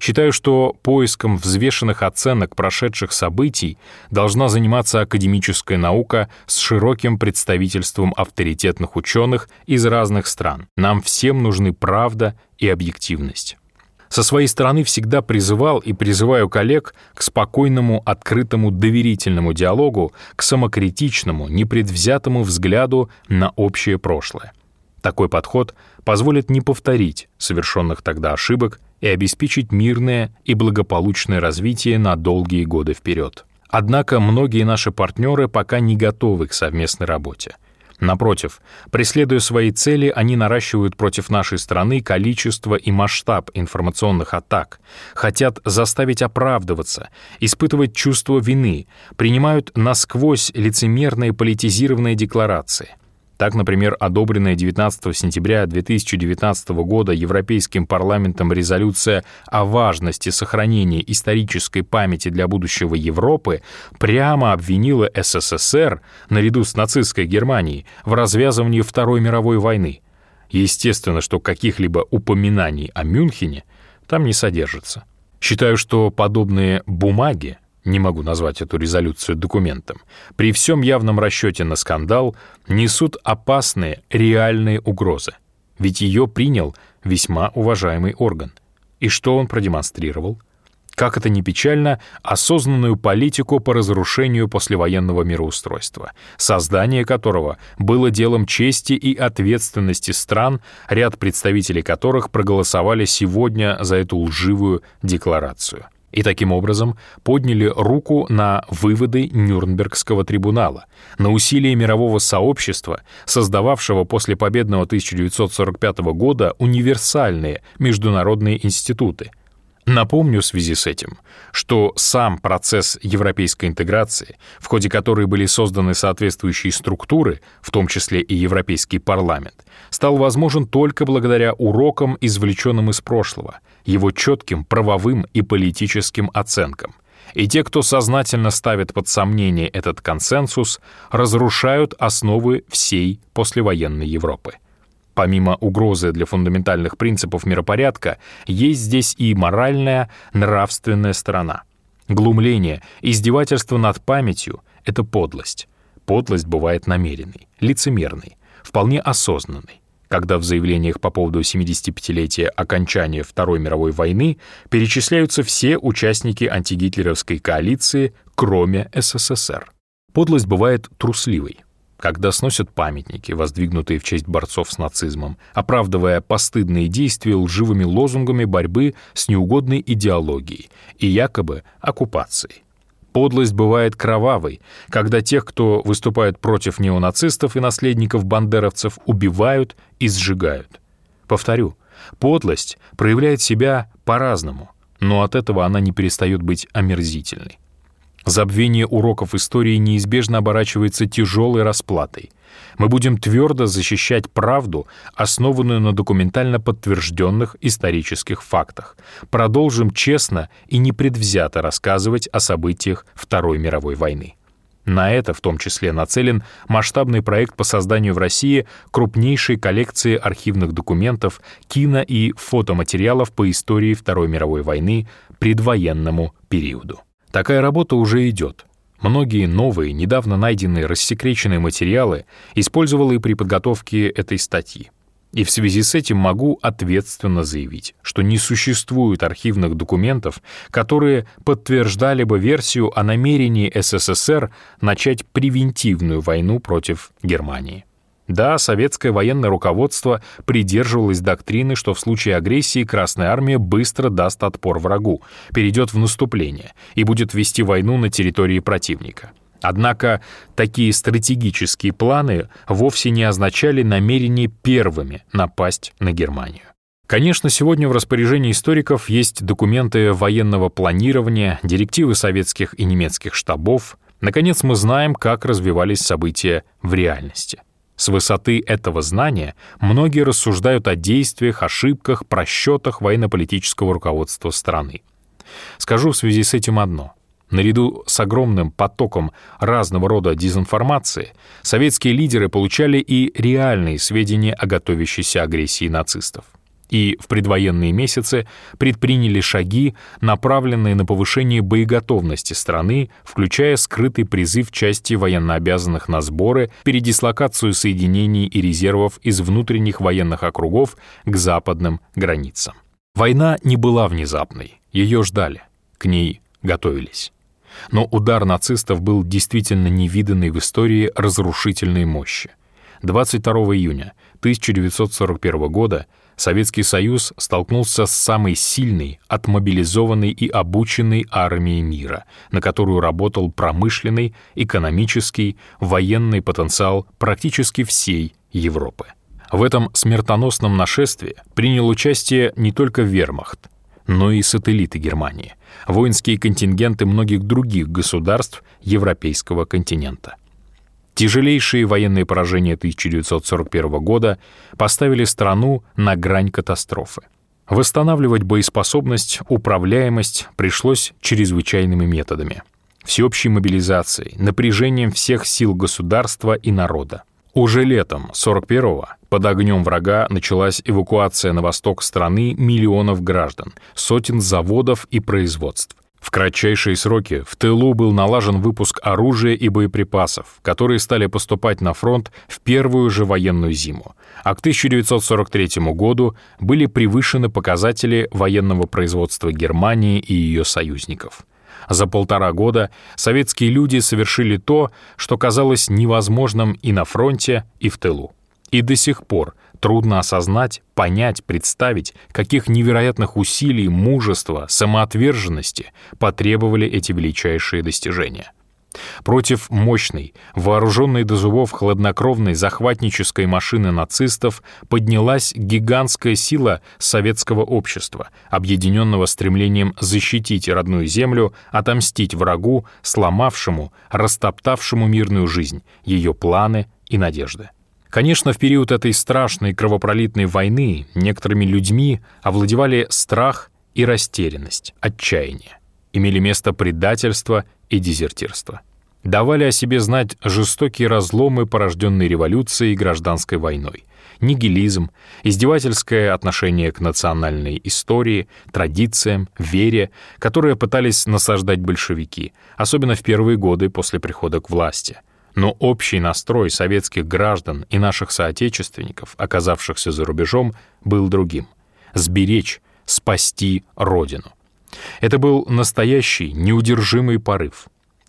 Считаю, что поиском взвешенных оценок прошедших событий должна заниматься академическая наука с широким представительством авторитетных ученых из разных стран. Нам всем нужны правда и объективность. Со своей стороны всегда призывал и призываю коллег к спокойному, открытому, доверительному диалогу, к самокритичному, непредвзятому взгляду на общее прошлое. Такой подход позволит не повторить совершенных тогда ошибок и обеспечить мирное и благополучное развитие на долгие годы вперед. Однако многие наши партнеры пока не готовы к совместной работе — Напротив, преследуя свои цели, они наращивают против нашей страны количество и масштаб информационных атак, хотят заставить оправдываться, испытывать чувство вины, принимают насквозь лицемерные политизированные декларации — так, например, одобренная 19 сентября 2019 года Европейским парламентом резолюция о важности сохранения исторической памяти для будущего Европы прямо обвинила СССР, наряду с нацистской Германией, в развязывании Второй мировой войны. Естественно, что каких-либо упоминаний о Мюнхене там не содержится. Считаю, что подобные бумаги не могу назвать эту резолюцию документом, при всем явном расчете на скандал несут опасные реальные угрозы. Ведь ее принял весьма уважаемый орган. И что он продемонстрировал? Как это ни печально, осознанную политику по разрушению послевоенного мироустройства, создание которого было делом чести и ответственности стран, ряд представителей которых проголосовали сегодня за эту лживую декларацию и таким образом подняли руку на выводы Нюрнбергского трибунала, на усилия мирового сообщества, создававшего после победного 1945 года универсальные международные институты — Напомню в связи с этим, что сам процесс европейской интеграции, в ходе которой были созданы соответствующие структуры, в том числе и Европейский парламент, стал возможен только благодаря урокам, извлеченным из прошлого, его четким правовым и политическим оценкам. И те, кто сознательно ставит под сомнение этот консенсус, разрушают основы всей послевоенной Европы. Помимо угрозы для фундаментальных принципов миропорядка, есть здесь и моральная, нравственная сторона. Глумление, издевательство над памятью — это подлость. Подлость бывает намеренной, лицемерной, вполне осознанной когда в заявлениях по поводу 75-летия окончания Второй мировой войны перечисляются все участники антигитлеровской коалиции, кроме СССР. Подлость бывает трусливой, когда сносят памятники, воздвигнутые в честь борцов с нацизмом, оправдывая постыдные действия лживыми лозунгами борьбы с неугодной идеологией и якобы оккупацией. Подлость бывает кровавой, когда тех, кто выступает против неонацистов и наследников бандеровцев, убивают и сжигают. Повторю, подлость проявляет себя по-разному, но от этого она не перестает быть омерзительной. Забвение уроков истории неизбежно оборачивается тяжелой расплатой. Мы будем твердо защищать правду, основанную на документально подтвержденных исторических фактах. Продолжим честно и непредвзято рассказывать о событиях Второй мировой войны. На это в том числе нацелен масштабный проект по созданию в России крупнейшей коллекции архивных документов, кино и фотоматериалов по истории Второй мировой войны предвоенному периоду. Такая работа уже идет. Многие новые, недавно найденные рассекреченные материалы использовал и при подготовке этой статьи. И в связи с этим могу ответственно заявить, что не существует архивных документов, которые подтверждали бы версию о намерении СССР начать превентивную войну против Германии. Да, советское военное руководство придерживалось доктрины, что в случае агрессии Красная Армия быстро даст отпор врагу, перейдет в наступление и будет вести войну на территории противника. Однако такие стратегические планы вовсе не означали намерение первыми напасть на Германию. Конечно, сегодня в распоряжении историков есть документы военного планирования, директивы советских и немецких штабов. Наконец, мы знаем, как развивались события в реальности. С высоты этого знания многие рассуждают о действиях, ошибках, просчетах военно-политического руководства страны. Скажу в связи с этим одно. Наряду с огромным потоком разного рода дезинформации, советские лидеры получали и реальные сведения о готовящейся агрессии нацистов и в предвоенные месяцы предприняли шаги, направленные на повышение боеготовности страны, включая скрытый призыв части военнообязанных на сборы, передислокацию соединений и резервов из внутренних военных округов к западным границам. Война не была внезапной, ее ждали, к ней готовились. Но удар нацистов был действительно невиданный в истории разрушительной мощи. 22 июня 1941 года Советский Союз столкнулся с самой сильной, отмобилизованной и обученной армией мира, на которую работал промышленный, экономический, военный потенциал практически всей Европы. В этом смертоносном нашествии принял участие не только вермахт, но и сателлиты Германии, воинские контингенты многих других государств европейского континента. Тяжелейшие военные поражения 1941 года поставили страну на грань катастрофы. Восстанавливать боеспособность, управляемость пришлось чрезвычайными методами. Всеобщей мобилизацией, напряжением всех сил государства и народа. Уже летом 41-го под огнем врага началась эвакуация на восток страны миллионов граждан, сотен заводов и производств. В кратчайшие сроки в тылу был налажен выпуск оружия и боеприпасов, которые стали поступать на фронт в первую же военную зиму, а к 1943 году были превышены показатели военного производства Германии и ее союзников. За полтора года советские люди совершили то, что казалось невозможным и на фронте, и в тылу. И до сих пор Трудно осознать, понять, представить, каких невероятных усилий, мужества, самоотверженности потребовали эти величайшие достижения. Против мощной, вооруженной до зубов хладнокровной захватнической машины нацистов поднялась гигантская сила советского общества, объединенного стремлением защитить родную землю, отомстить врагу, сломавшему, растоптавшему мирную жизнь, ее планы и надежды. Конечно, в период этой страшной кровопролитной войны некоторыми людьми овладевали страх и растерянность, отчаяние. Имели место предательство и дезертирство. Давали о себе знать жестокие разломы, порожденные революцией и гражданской войной, нигилизм, издевательское отношение к национальной истории, традициям, вере, которые пытались насаждать большевики, особенно в первые годы после прихода к власти — но общий настрой советских граждан и наших соотечественников, оказавшихся за рубежом, был другим — сберечь, спасти Родину. Это был настоящий, неудержимый порыв.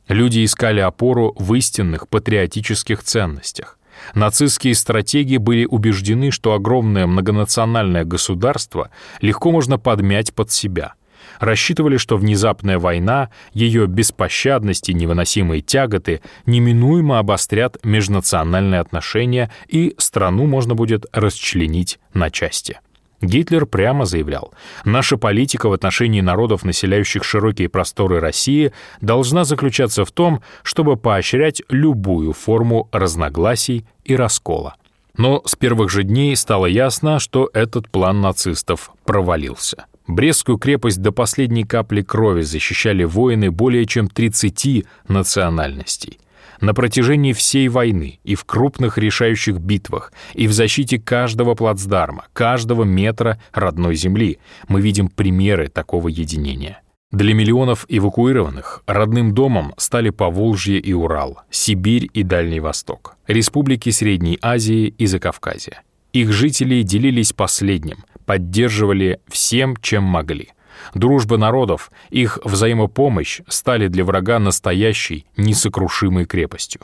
Люди искали опору в истинных патриотических ценностях. Нацистские стратеги были убеждены, что огромное многонациональное государство легко можно подмять под себя — рассчитывали, что внезапная война, ее беспощадность и невыносимые тяготы неминуемо обострят межнациональные отношения и страну можно будет расчленить на части. Гитлер прямо заявлял, наша политика в отношении народов, населяющих широкие просторы России, должна заключаться в том, чтобы поощрять любую форму разногласий и раскола. Но с первых же дней стало ясно, что этот план нацистов провалился. Брестскую крепость до последней капли крови защищали воины более чем 30 национальностей. На протяжении всей войны и в крупных решающих битвах, и в защите каждого плацдарма, каждого метра родной земли мы видим примеры такого единения. Для миллионов эвакуированных родным домом стали Поволжье и Урал, Сибирь и Дальний Восток, республики Средней Азии и Закавказья. Их жители делились последним, поддерживали всем, чем могли. Дружба народов, их взаимопомощь стали для врага настоящей, несокрушимой крепостью.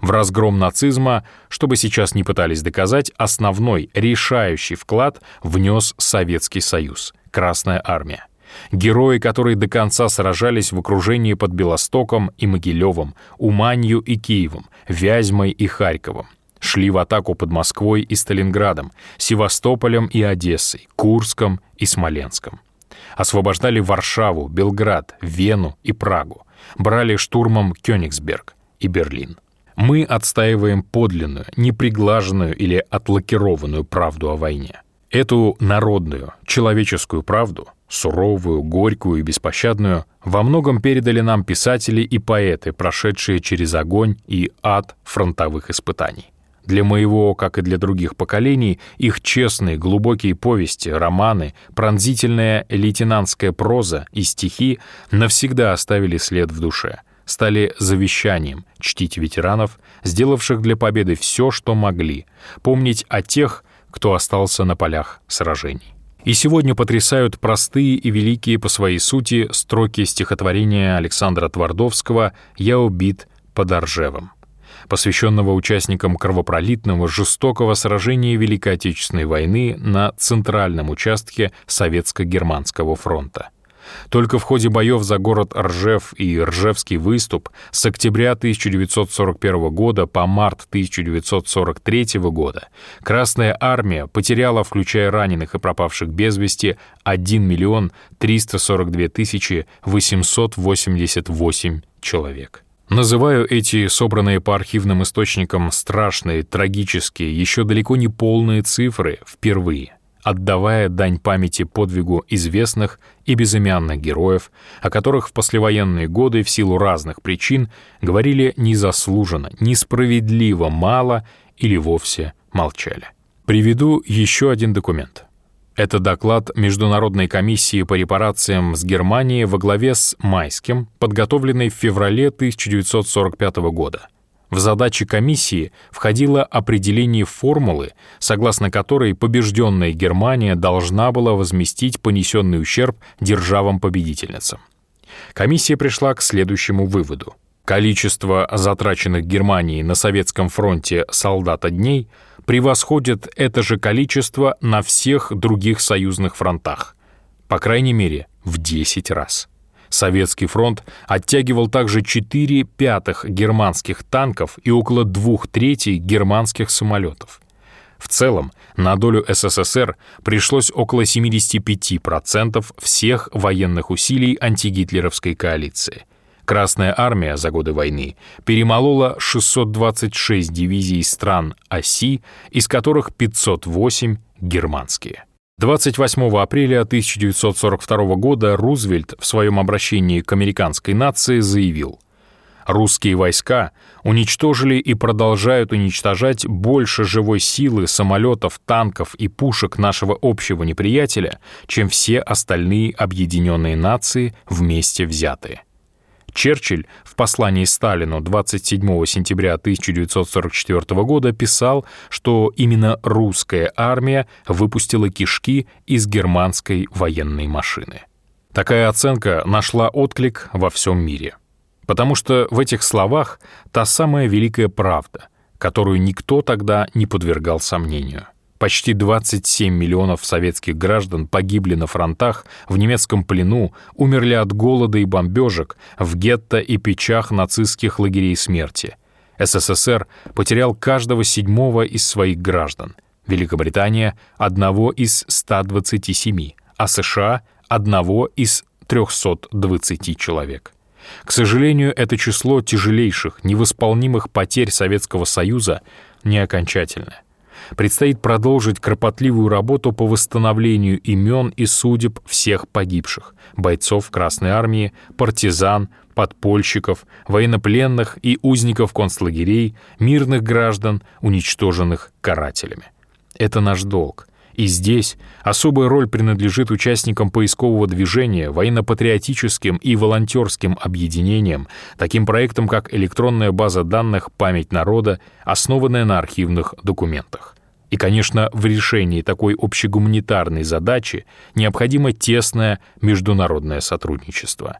В разгром нацизма, что бы сейчас не пытались доказать, основной, решающий вклад внес Советский Союз, Красная Армия. Герои, которые до конца сражались в окружении под Белостоком и Могилевым, Уманью и Киевом, Вязьмой и Харьковом шли в атаку под Москвой и Сталинградом, Севастополем и Одессой, Курском и Смоленском. Освобождали Варшаву, Белград, Вену и Прагу. Брали штурмом Кёнигсберг и Берлин. Мы отстаиваем подлинную, неприглаженную или отлакированную правду о войне. Эту народную, человеческую правду, суровую, горькую и беспощадную, во многом передали нам писатели и поэты, прошедшие через огонь и ад фронтовых испытаний. Для моего, как и для других поколений, их честные, глубокие повести, романы, пронзительная лейтенантская проза и стихи навсегда оставили след в душе, стали завещанием чтить ветеранов, сделавших для победы все, что могли, помнить о тех, кто остался на полях сражений. И сегодня потрясают простые и великие по своей сути строки стихотворения Александра Твардовского «Я убит под Оржевом», посвященного участникам кровопролитного жестокого сражения Великой Отечественной войны на центральном участке Советско-Германского фронта. Только в ходе боев за город Ржев и Ржевский выступ с октября 1941 года по март 1943 года Красная Армия потеряла, включая раненых и пропавших без вести, 1 миллион 342 тысячи 888 человек. Называю эти собранные по архивным источникам страшные, трагические, еще далеко не полные цифры впервые — отдавая дань памяти подвигу известных и безымянных героев, о которых в послевоенные годы в силу разных причин говорили незаслуженно, несправедливо мало или вовсе молчали. Приведу еще один документ. Это доклад Международной комиссии по репарациям с Германией во главе с Майским, подготовленный в феврале 1945 года. В задачи комиссии входило определение формулы, согласно которой побежденная Германия должна была возместить понесенный ущерб державам-победительницам. Комиссия пришла к следующему выводу. Количество затраченных Германией на Советском фронте солдата дней превосходит это же количество на всех других союзных фронтах, по крайней мере, в 10 раз. Советский фронт оттягивал также 4 пятых германских танков и около двух третей германских самолетов. В целом, на долю СССР пришлось около 75% всех военных усилий антигитлеровской коалиции. Красная армия за годы войны перемолола 626 дивизий стран оси, из которых 508 германские. 28 апреля 1942 года Рузвельт в своем обращении к американской нации заявил «Русские войска уничтожили и продолжают уничтожать больше живой силы самолетов, танков и пушек нашего общего неприятеля, чем все остальные объединенные нации вместе взятые». Черчилль в послании Сталину 27 сентября 1944 года писал, что именно русская армия выпустила кишки из германской военной машины. Такая оценка нашла отклик во всем мире. Потому что в этих словах та самая великая правда, которую никто тогда не подвергал сомнению. Почти 27 миллионов советских граждан погибли на фронтах, в немецком плену, умерли от голода и бомбежек, в гетто и печах нацистских лагерей смерти. СССР потерял каждого седьмого из своих граждан. Великобритания — одного из 127, а США — одного из 320 человек. К сожалению, это число тяжелейших, невосполнимых потерь Советского Союза не окончательное предстоит продолжить кропотливую работу по восстановлению имен и судеб всех погибших, бойцов Красной Армии, партизан, подпольщиков, военнопленных и узников концлагерей, мирных граждан, уничтоженных карателями. Это наш долг. И здесь особая роль принадлежит участникам поискового движения, военно-патриотическим и волонтерским объединениям, таким проектам, как электронная база данных «Память народа», основанная на архивных документах. И, конечно, в решении такой общегуманитарной задачи необходимо тесное международное сотрудничество.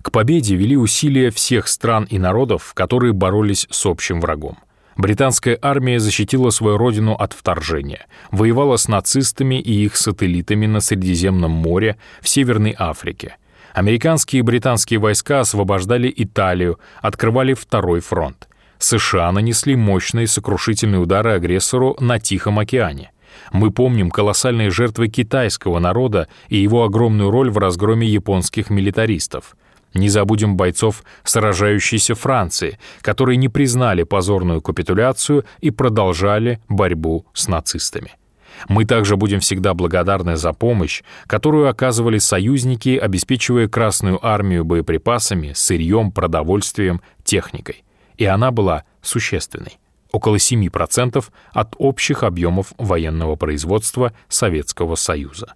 К победе вели усилия всех стран и народов, которые боролись с общим врагом. Британская армия защитила свою родину от вторжения, воевала с нацистами и их сателлитами на Средиземном море, в Северной Африке. Американские и британские войска освобождали Италию, открывали второй фронт. США нанесли мощные сокрушительные удары агрессору на Тихом океане. Мы помним колоссальные жертвы китайского народа и его огромную роль в разгроме японских милитаристов. Не забудем бойцов сражающейся Франции, которые не признали позорную капитуляцию и продолжали борьбу с нацистами. Мы также будем всегда благодарны за помощь, которую оказывали союзники, обеспечивая Красную армию боеприпасами, сырьем, продовольствием, техникой. И она была существенной около 7% от общих объемов военного производства Советского Союза.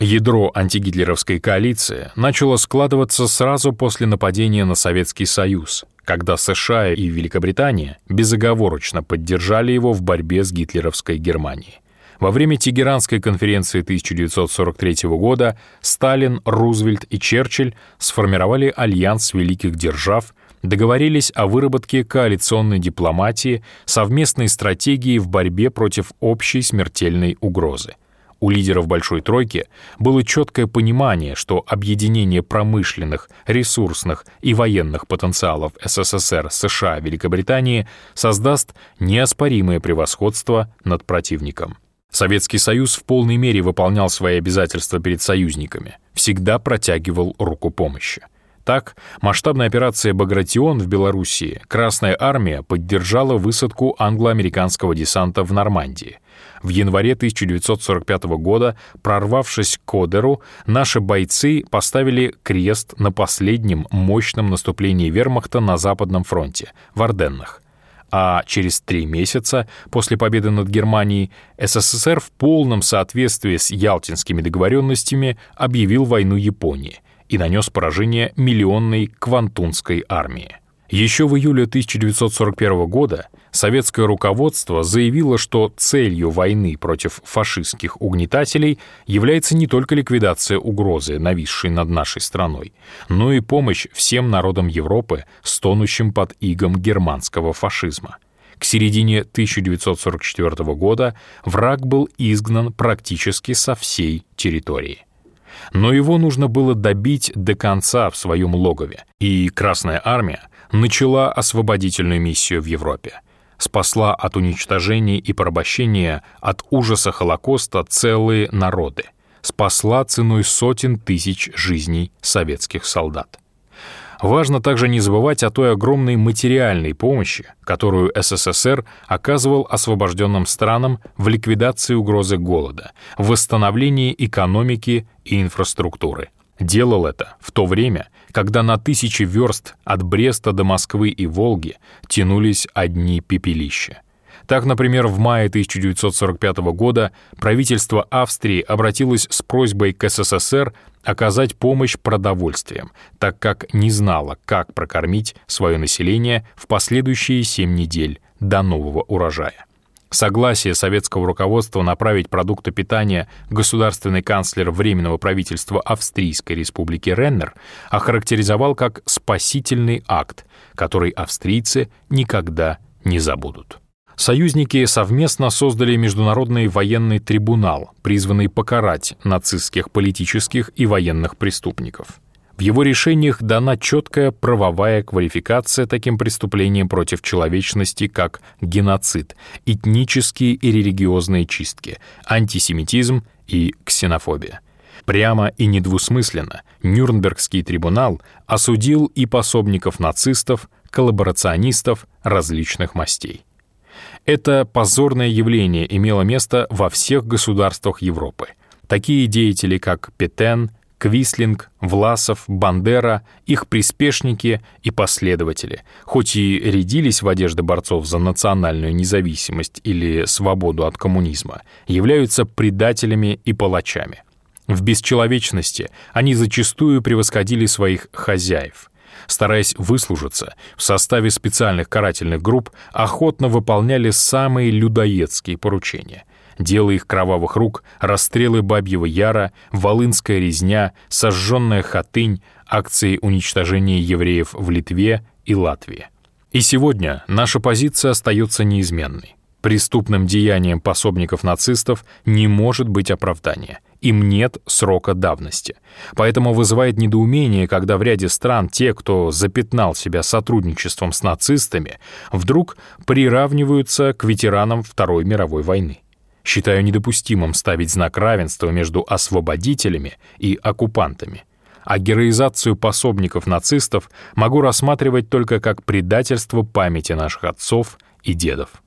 Ядро антигитлеровской коалиции начало складываться сразу после нападения на Советский Союз, когда США и Великобритания безоговорочно поддержали его в борьбе с гитлеровской Германией. Во время Тегеранской конференции 1943 года Сталин, Рузвельт и Черчилль сформировали альянс великих держав, договорились о выработке коалиционной дипломатии, совместной стратегии в борьбе против общей смертельной угрозы. У лидеров Большой Тройки было четкое понимание, что объединение промышленных, ресурсных и военных потенциалов СССР, США, Великобритании создаст неоспоримое превосходство над противником. Советский Союз в полной мере выполнял свои обязательства перед союзниками, всегда протягивал руку помощи. Так, масштабная операция «Багратион» в Белоруссии Красная армия поддержала высадку англо-американского десанта в Нормандии. В январе 1945 года, прорвавшись к Одеру, наши бойцы поставили крест на последнем мощном наступлении вермахта на Западном фронте, в Орденнах. А через три месяца после победы над Германией СССР в полном соответствии с ялтинскими договоренностями объявил войну Японии и нанес поражение миллионной Квантунской армии. Еще в июле 1941 года советское руководство заявило, что целью войны против фашистских угнетателей является не только ликвидация угрозы, нависшей над нашей страной, но и помощь всем народам Европы, стонущим под игом германского фашизма. К середине 1944 года враг был изгнан практически со всей территории но его нужно было добить до конца в своем логове, и Красная Армия начала освободительную миссию в Европе. Спасла от уничтожения и порабощения, от ужаса Холокоста целые народы. Спасла ценой сотен тысяч жизней советских солдат. Важно также не забывать о той огромной материальной помощи, которую СССР оказывал освобожденным странам в ликвидации угрозы голода, в восстановлении экономики и инфраструктуры. Делал это в то время, когда на тысячи верст от Бреста до Москвы и Волги тянулись одни пепелища. Так, например, в мае 1945 года правительство Австрии обратилось с просьбой к СССР оказать помощь продовольствием, так как не знала, как прокормить свое население в последующие семь недель до нового урожая. Согласие советского руководства направить продукты питания государственный канцлер Временного правительства Австрийской республики Реннер охарактеризовал как спасительный акт, который австрийцы никогда не забудут. Союзники совместно создали Международный военный трибунал, призванный покарать нацистских политических и военных преступников. В его решениях дана четкая правовая квалификация таким преступлениям против человечности, как геноцид, этнические и религиозные чистки, антисемитизм и ксенофобия. Прямо и недвусмысленно Нюрнбергский трибунал осудил и пособников нацистов, коллаборационистов различных мастей. Это позорное явление имело место во всех государствах Европы. Такие деятели, как Петен, Квислинг, Власов, Бандера, их приспешники и последователи, хоть и рядились в одежды борцов за национальную независимость или свободу от коммунизма, являются предателями и палачами. В бесчеловечности они зачастую превосходили своих хозяев – стараясь выслужиться, в составе специальных карательных групп охотно выполняли самые людоедские поручения. Дело их кровавых рук, расстрелы Бабьего Яра, Волынская резня, сожженная Хатынь, акции уничтожения евреев в Литве и Латвии. И сегодня наша позиция остается неизменной. Преступным деянием пособников нацистов не может быть оправдания — им нет срока давности. Поэтому вызывает недоумение, когда в ряде стран те, кто запятнал себя сотрудничеством с нацистами, вдруг приравниваются к ветеранам Второй мировой войны. Считаю недопустимым ставить знак равенства между освободителями и оккупантами. а героизацию пособников нацистов могу рассматривать только как предательство памяти наших отцов и дедов.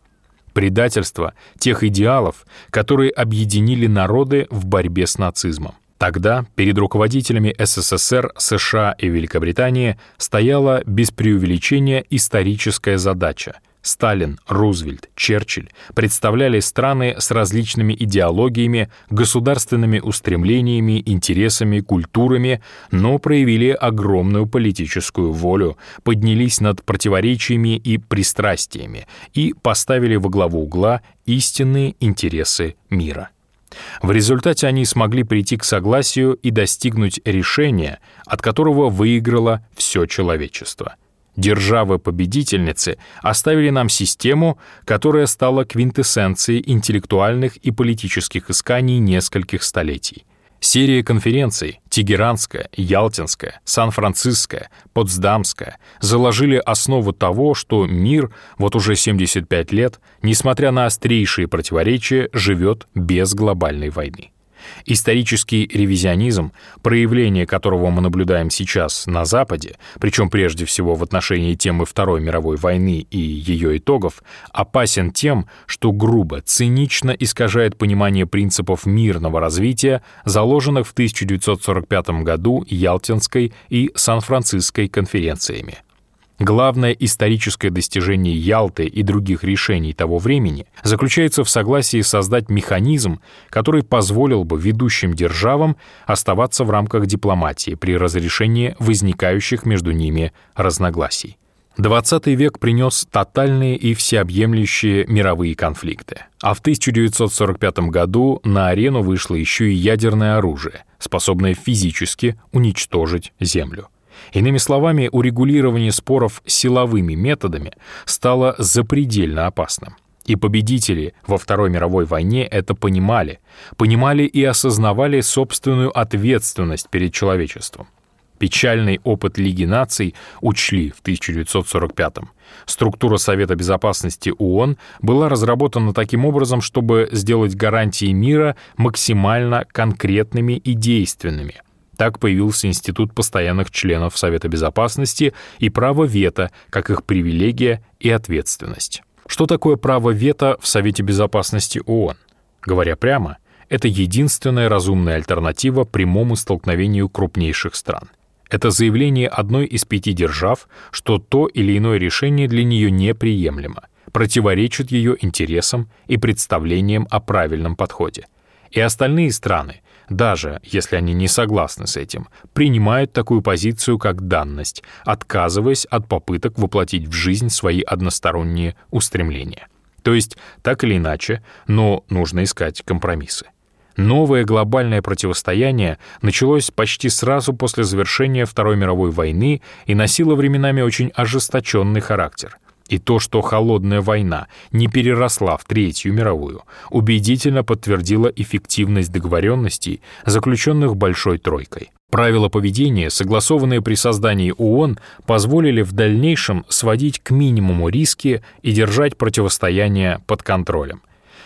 Предательство тех идеалов, которые объединили народы в борьбе с нацизмом. Тогда перед руководителями СССР, США и Великобритании стояла без преувеличения историческая задача Сталин, Рузвельт, Черчилль представляли страны с различными идеологиями, государственными устремлениями, интересами, культурами, но проявили огромную политическую волю, поднялись над противоречиями и пристрастиями и поставили во главу угла истинные интересы мира. В результате они смогли прийти к согласию и достигнуть решения, от которого выиграло все человечество — державы-победительницы оставили нам систему, которая стала квинтэссенцией интеллектуальных и политических исканий нескольких столетий. Серия конференций Тегеранская, Ялтинская, Сан-Франциская, Потсдамская заложили основу того, что мир вот уже 75 лет, несмотря на острейшие противоречия, живет без глобальной войны. Исторический ревизионизм, проявление которого мы наблюдаем сейчас на Западе, причем прежде всего в отношении темы Второй мировой войны и ее итогов, опасен тем, что грубо, цинично искажает понимание принципов мирного развития, заложенных в 1945 году Ялтинской и Сан-Франциской конференциями. Главное историческое достижение Ялты и других решений того времени заключается в согласии создать механизм, который позволил бы ведущим державам оставаться в рамках дипломатии при разрешении возникающих между ними разногласий. 20 век принес тотальные и всеобъемлющие мировые конфликты, а в 1945 году на арену вышло еще и ядерное оружие, способное физически уничтожить Землю. Иными словами, урегулирование споров силовыми методами стало запредельно опасным. И победители во Второй мировой войне это понимали, понимали и осознавали собственную ответственность перед человечеством. Печальный опыт Лиги наций учли в 1945-м. Структура Совета безопасности ООН была разработана таким образом, чтобы сделать гарантии мира максимально конкретными и действенными, так появился институт постоянных членов Совета Безопасности и право вето, как их привилегия и ответственность. Что такое право вето в Совете Безопасности ООН? Говоря прямо, это единственная разумная альтернатива прямому столкновению крупнейших стран. Это заявление одной из пяти держав, что то или иное решение для нее неприемлемо, противоречит ее интересам и представлениям о правильном подходе. И остальные страны, даже если они не согласны с этим, принимают такую позицию как данность, отказываясь от попыток воплотить в жизнь свои односторонние устремления. То есть, так или иначе, но нужно искать компромиссы. Новое глобальное противостояние началось почти сразу после завершения Второй мировой войны и носило временами очень ожесточенный характер — и то, что холодная война не переросла в Третью мировую, убедительно подтвердило эффективность договоренностей, заключенных Большой Тройкой. Правила поведения, согласованные при создании ООН, позволили в дальнейшем сводить к минимуму риски и держать противостояние под контролем.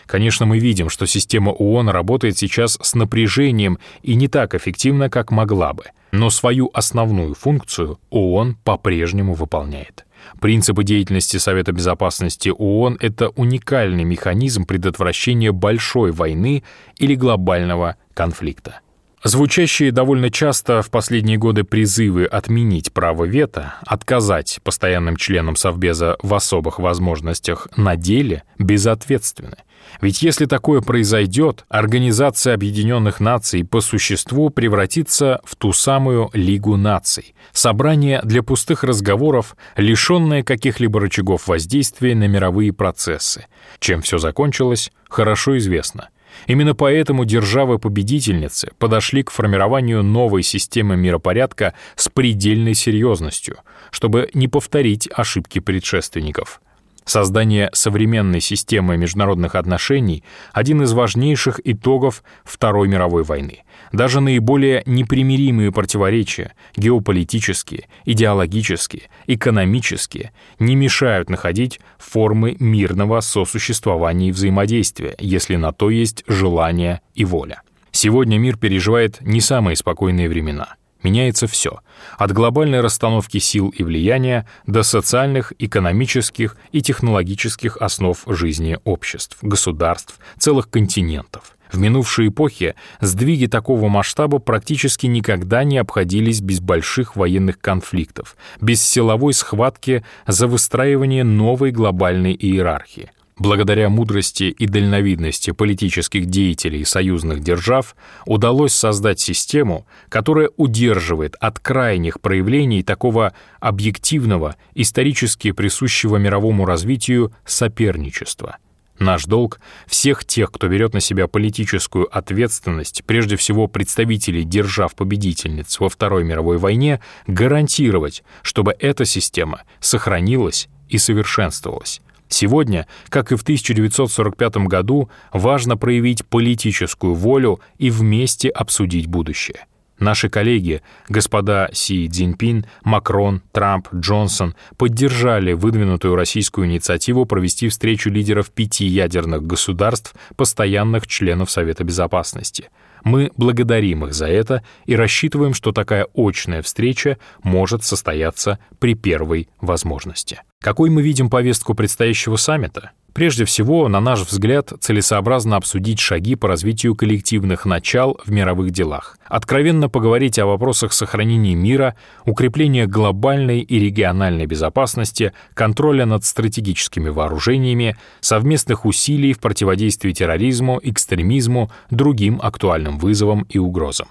Конечно, мы видим, что система ООН работает сейчас с напряжением и не так эффективно, как могла бы, но свою основную функцию ООН по-прежнему выполняет. Принципы деятельности Совета Безопасности ООН — это уникальный механизм предотвращения большой войны или глобального конфликта. Звучащие довольно часто в последние годы призывы отменить право вето, отказать постоянным членам Совбеза в особых возможностях на деле безответственны. Ведь если такое произойдет, Организация Объединенных Наций по существу превратится в ту самую Лигу наций, собрание для пустых разговоров, лишенное каких-либо рычагов воздействия на мировые процессы. Чем все закончилось, хорошо известно — Именно поэтому державы-победительницы подошли к формированию новой системы миропорядка с предельной серьезностью, чтобы не повторить ошибки предшественников. Создание современной системы международных отношений — один из важнейших итогов Второй мировой войны. Даже наиболее непримиримые противоречия — геополитические, идеологические, экономические — не мешают находить формы мирного сосуществования и взаимодействия, если на то есть желание и воля. Сегодня мир переживает не самые спокойные времена — меняется все, от глобальной расстановки сил и влияния до социальных, экономических и технологических основ жизни обществ, государств, целых континентов. В минувшие эпохи сдвиги такого масштаба практически никогда не обходились без больших военных конфликтов, без силовой схватки за выстраивание новой глобальной иерархии. Благодаря мудрости и дальновидности политических деятелей союзных держав удалось создать систему, которая удерживает от крайних проявлений такого объективного, исторически присущего мировому развитию соперничества. Наш долг — всех тех, кто берет на себя политическую ответственность, прежде всего представителей держав-победительниц во Второй мировой войне, гарантировать, чтобы эта система сохранилась и совершенствовалась, Сегодня, как и в 1945 году, важно проявить политическую волю и вместе обсудить будущее. Наши коллеги, господа Си Цзиньпин, Макрон, Трамп, Джонсон, поддержали выдвинутую российскую инициативу провести встречу лидеров пяти ядерных государств, постоянных членов Совета Безопасности. Мы благодарим их за это и рассчитываем, что такая очная встреча может состояться при первой возможности. Какой мы видим повестку предстоящего саммита? Прежде всего, на наш взгляд, целесообразно обсудить шаги по развитию коллективных начал в мировых делах, откровенно поговорить о вопросах сохранения мира, укрепления глобальной и региональной безопасности, контроля над стратегическими вооружениями, совместных усилий в противодействии терроризму, экстремизму, другим актуальным вызовам и угрозам.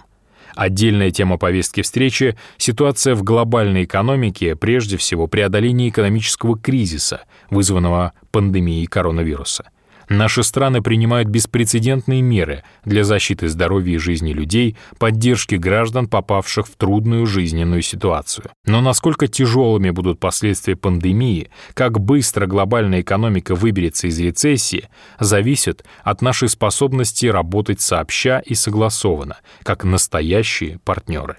Отдельная тема повестки встречи — ситуация в глобальной экономике, прежде всего преодоление экономического кризиса, вызванного пандемией коронавируса — Наши страны принимают беспрецедентные меры для защиты здоровья и жизни людей, поддержки граждан, попавших в трудную жизненную ситуацию. Но насколько тяжелыми будут последствия пандемии, как быстро глобальная экономика выберется из рецессии, зависит от нашей способности работать сообща и согласованно, как настоящие партнеры.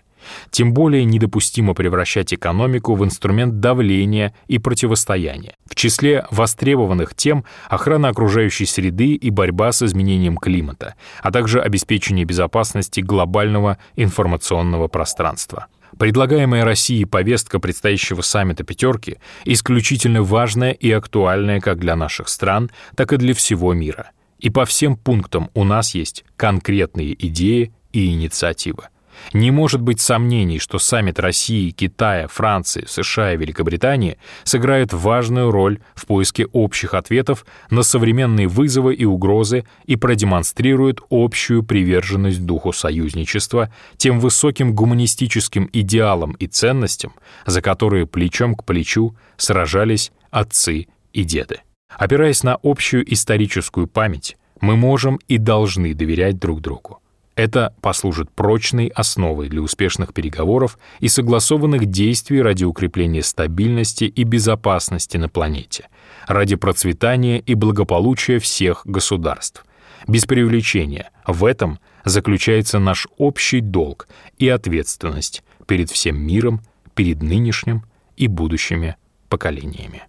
Тем более недопустимо превращать экономику в инструмент давления и противостояния. В числе востребованных тем охрана окружающей среды и борьба с изменением климата, а также обеспечение безопасности глобального информационного пространства. Предлагаемая Россией повестка предстоящего саммита «пятерки» исключительно важная и актуальная как для наших стран, так и для всего мира. И по всем пунктам у нас есть конкретные идеи и инициативы. Не может быть сомнений, что саммит России, Китая, Франции, США и Великобритании сыграет важную роль в поиске общих ответов на современные вызовы и угрозы и продемонстрирует общую приверженность духу союзничества, тем высоким гуманистическим идеалам и ценностям, за которые плечом к плечу сражались отцы и деды. Опираясь на общую историческую память, мы можем и должны доверять друг другу. Это послужит прочной основой для успешных переговоров и согласованных действий ради укрепления стабильности и безопасности на планете, ради процветания и благополучия всех государств. Без преувеличения, в этом заключается наш общий долг и ответственность перед всем миром, перед нынешним и будущими поколениями.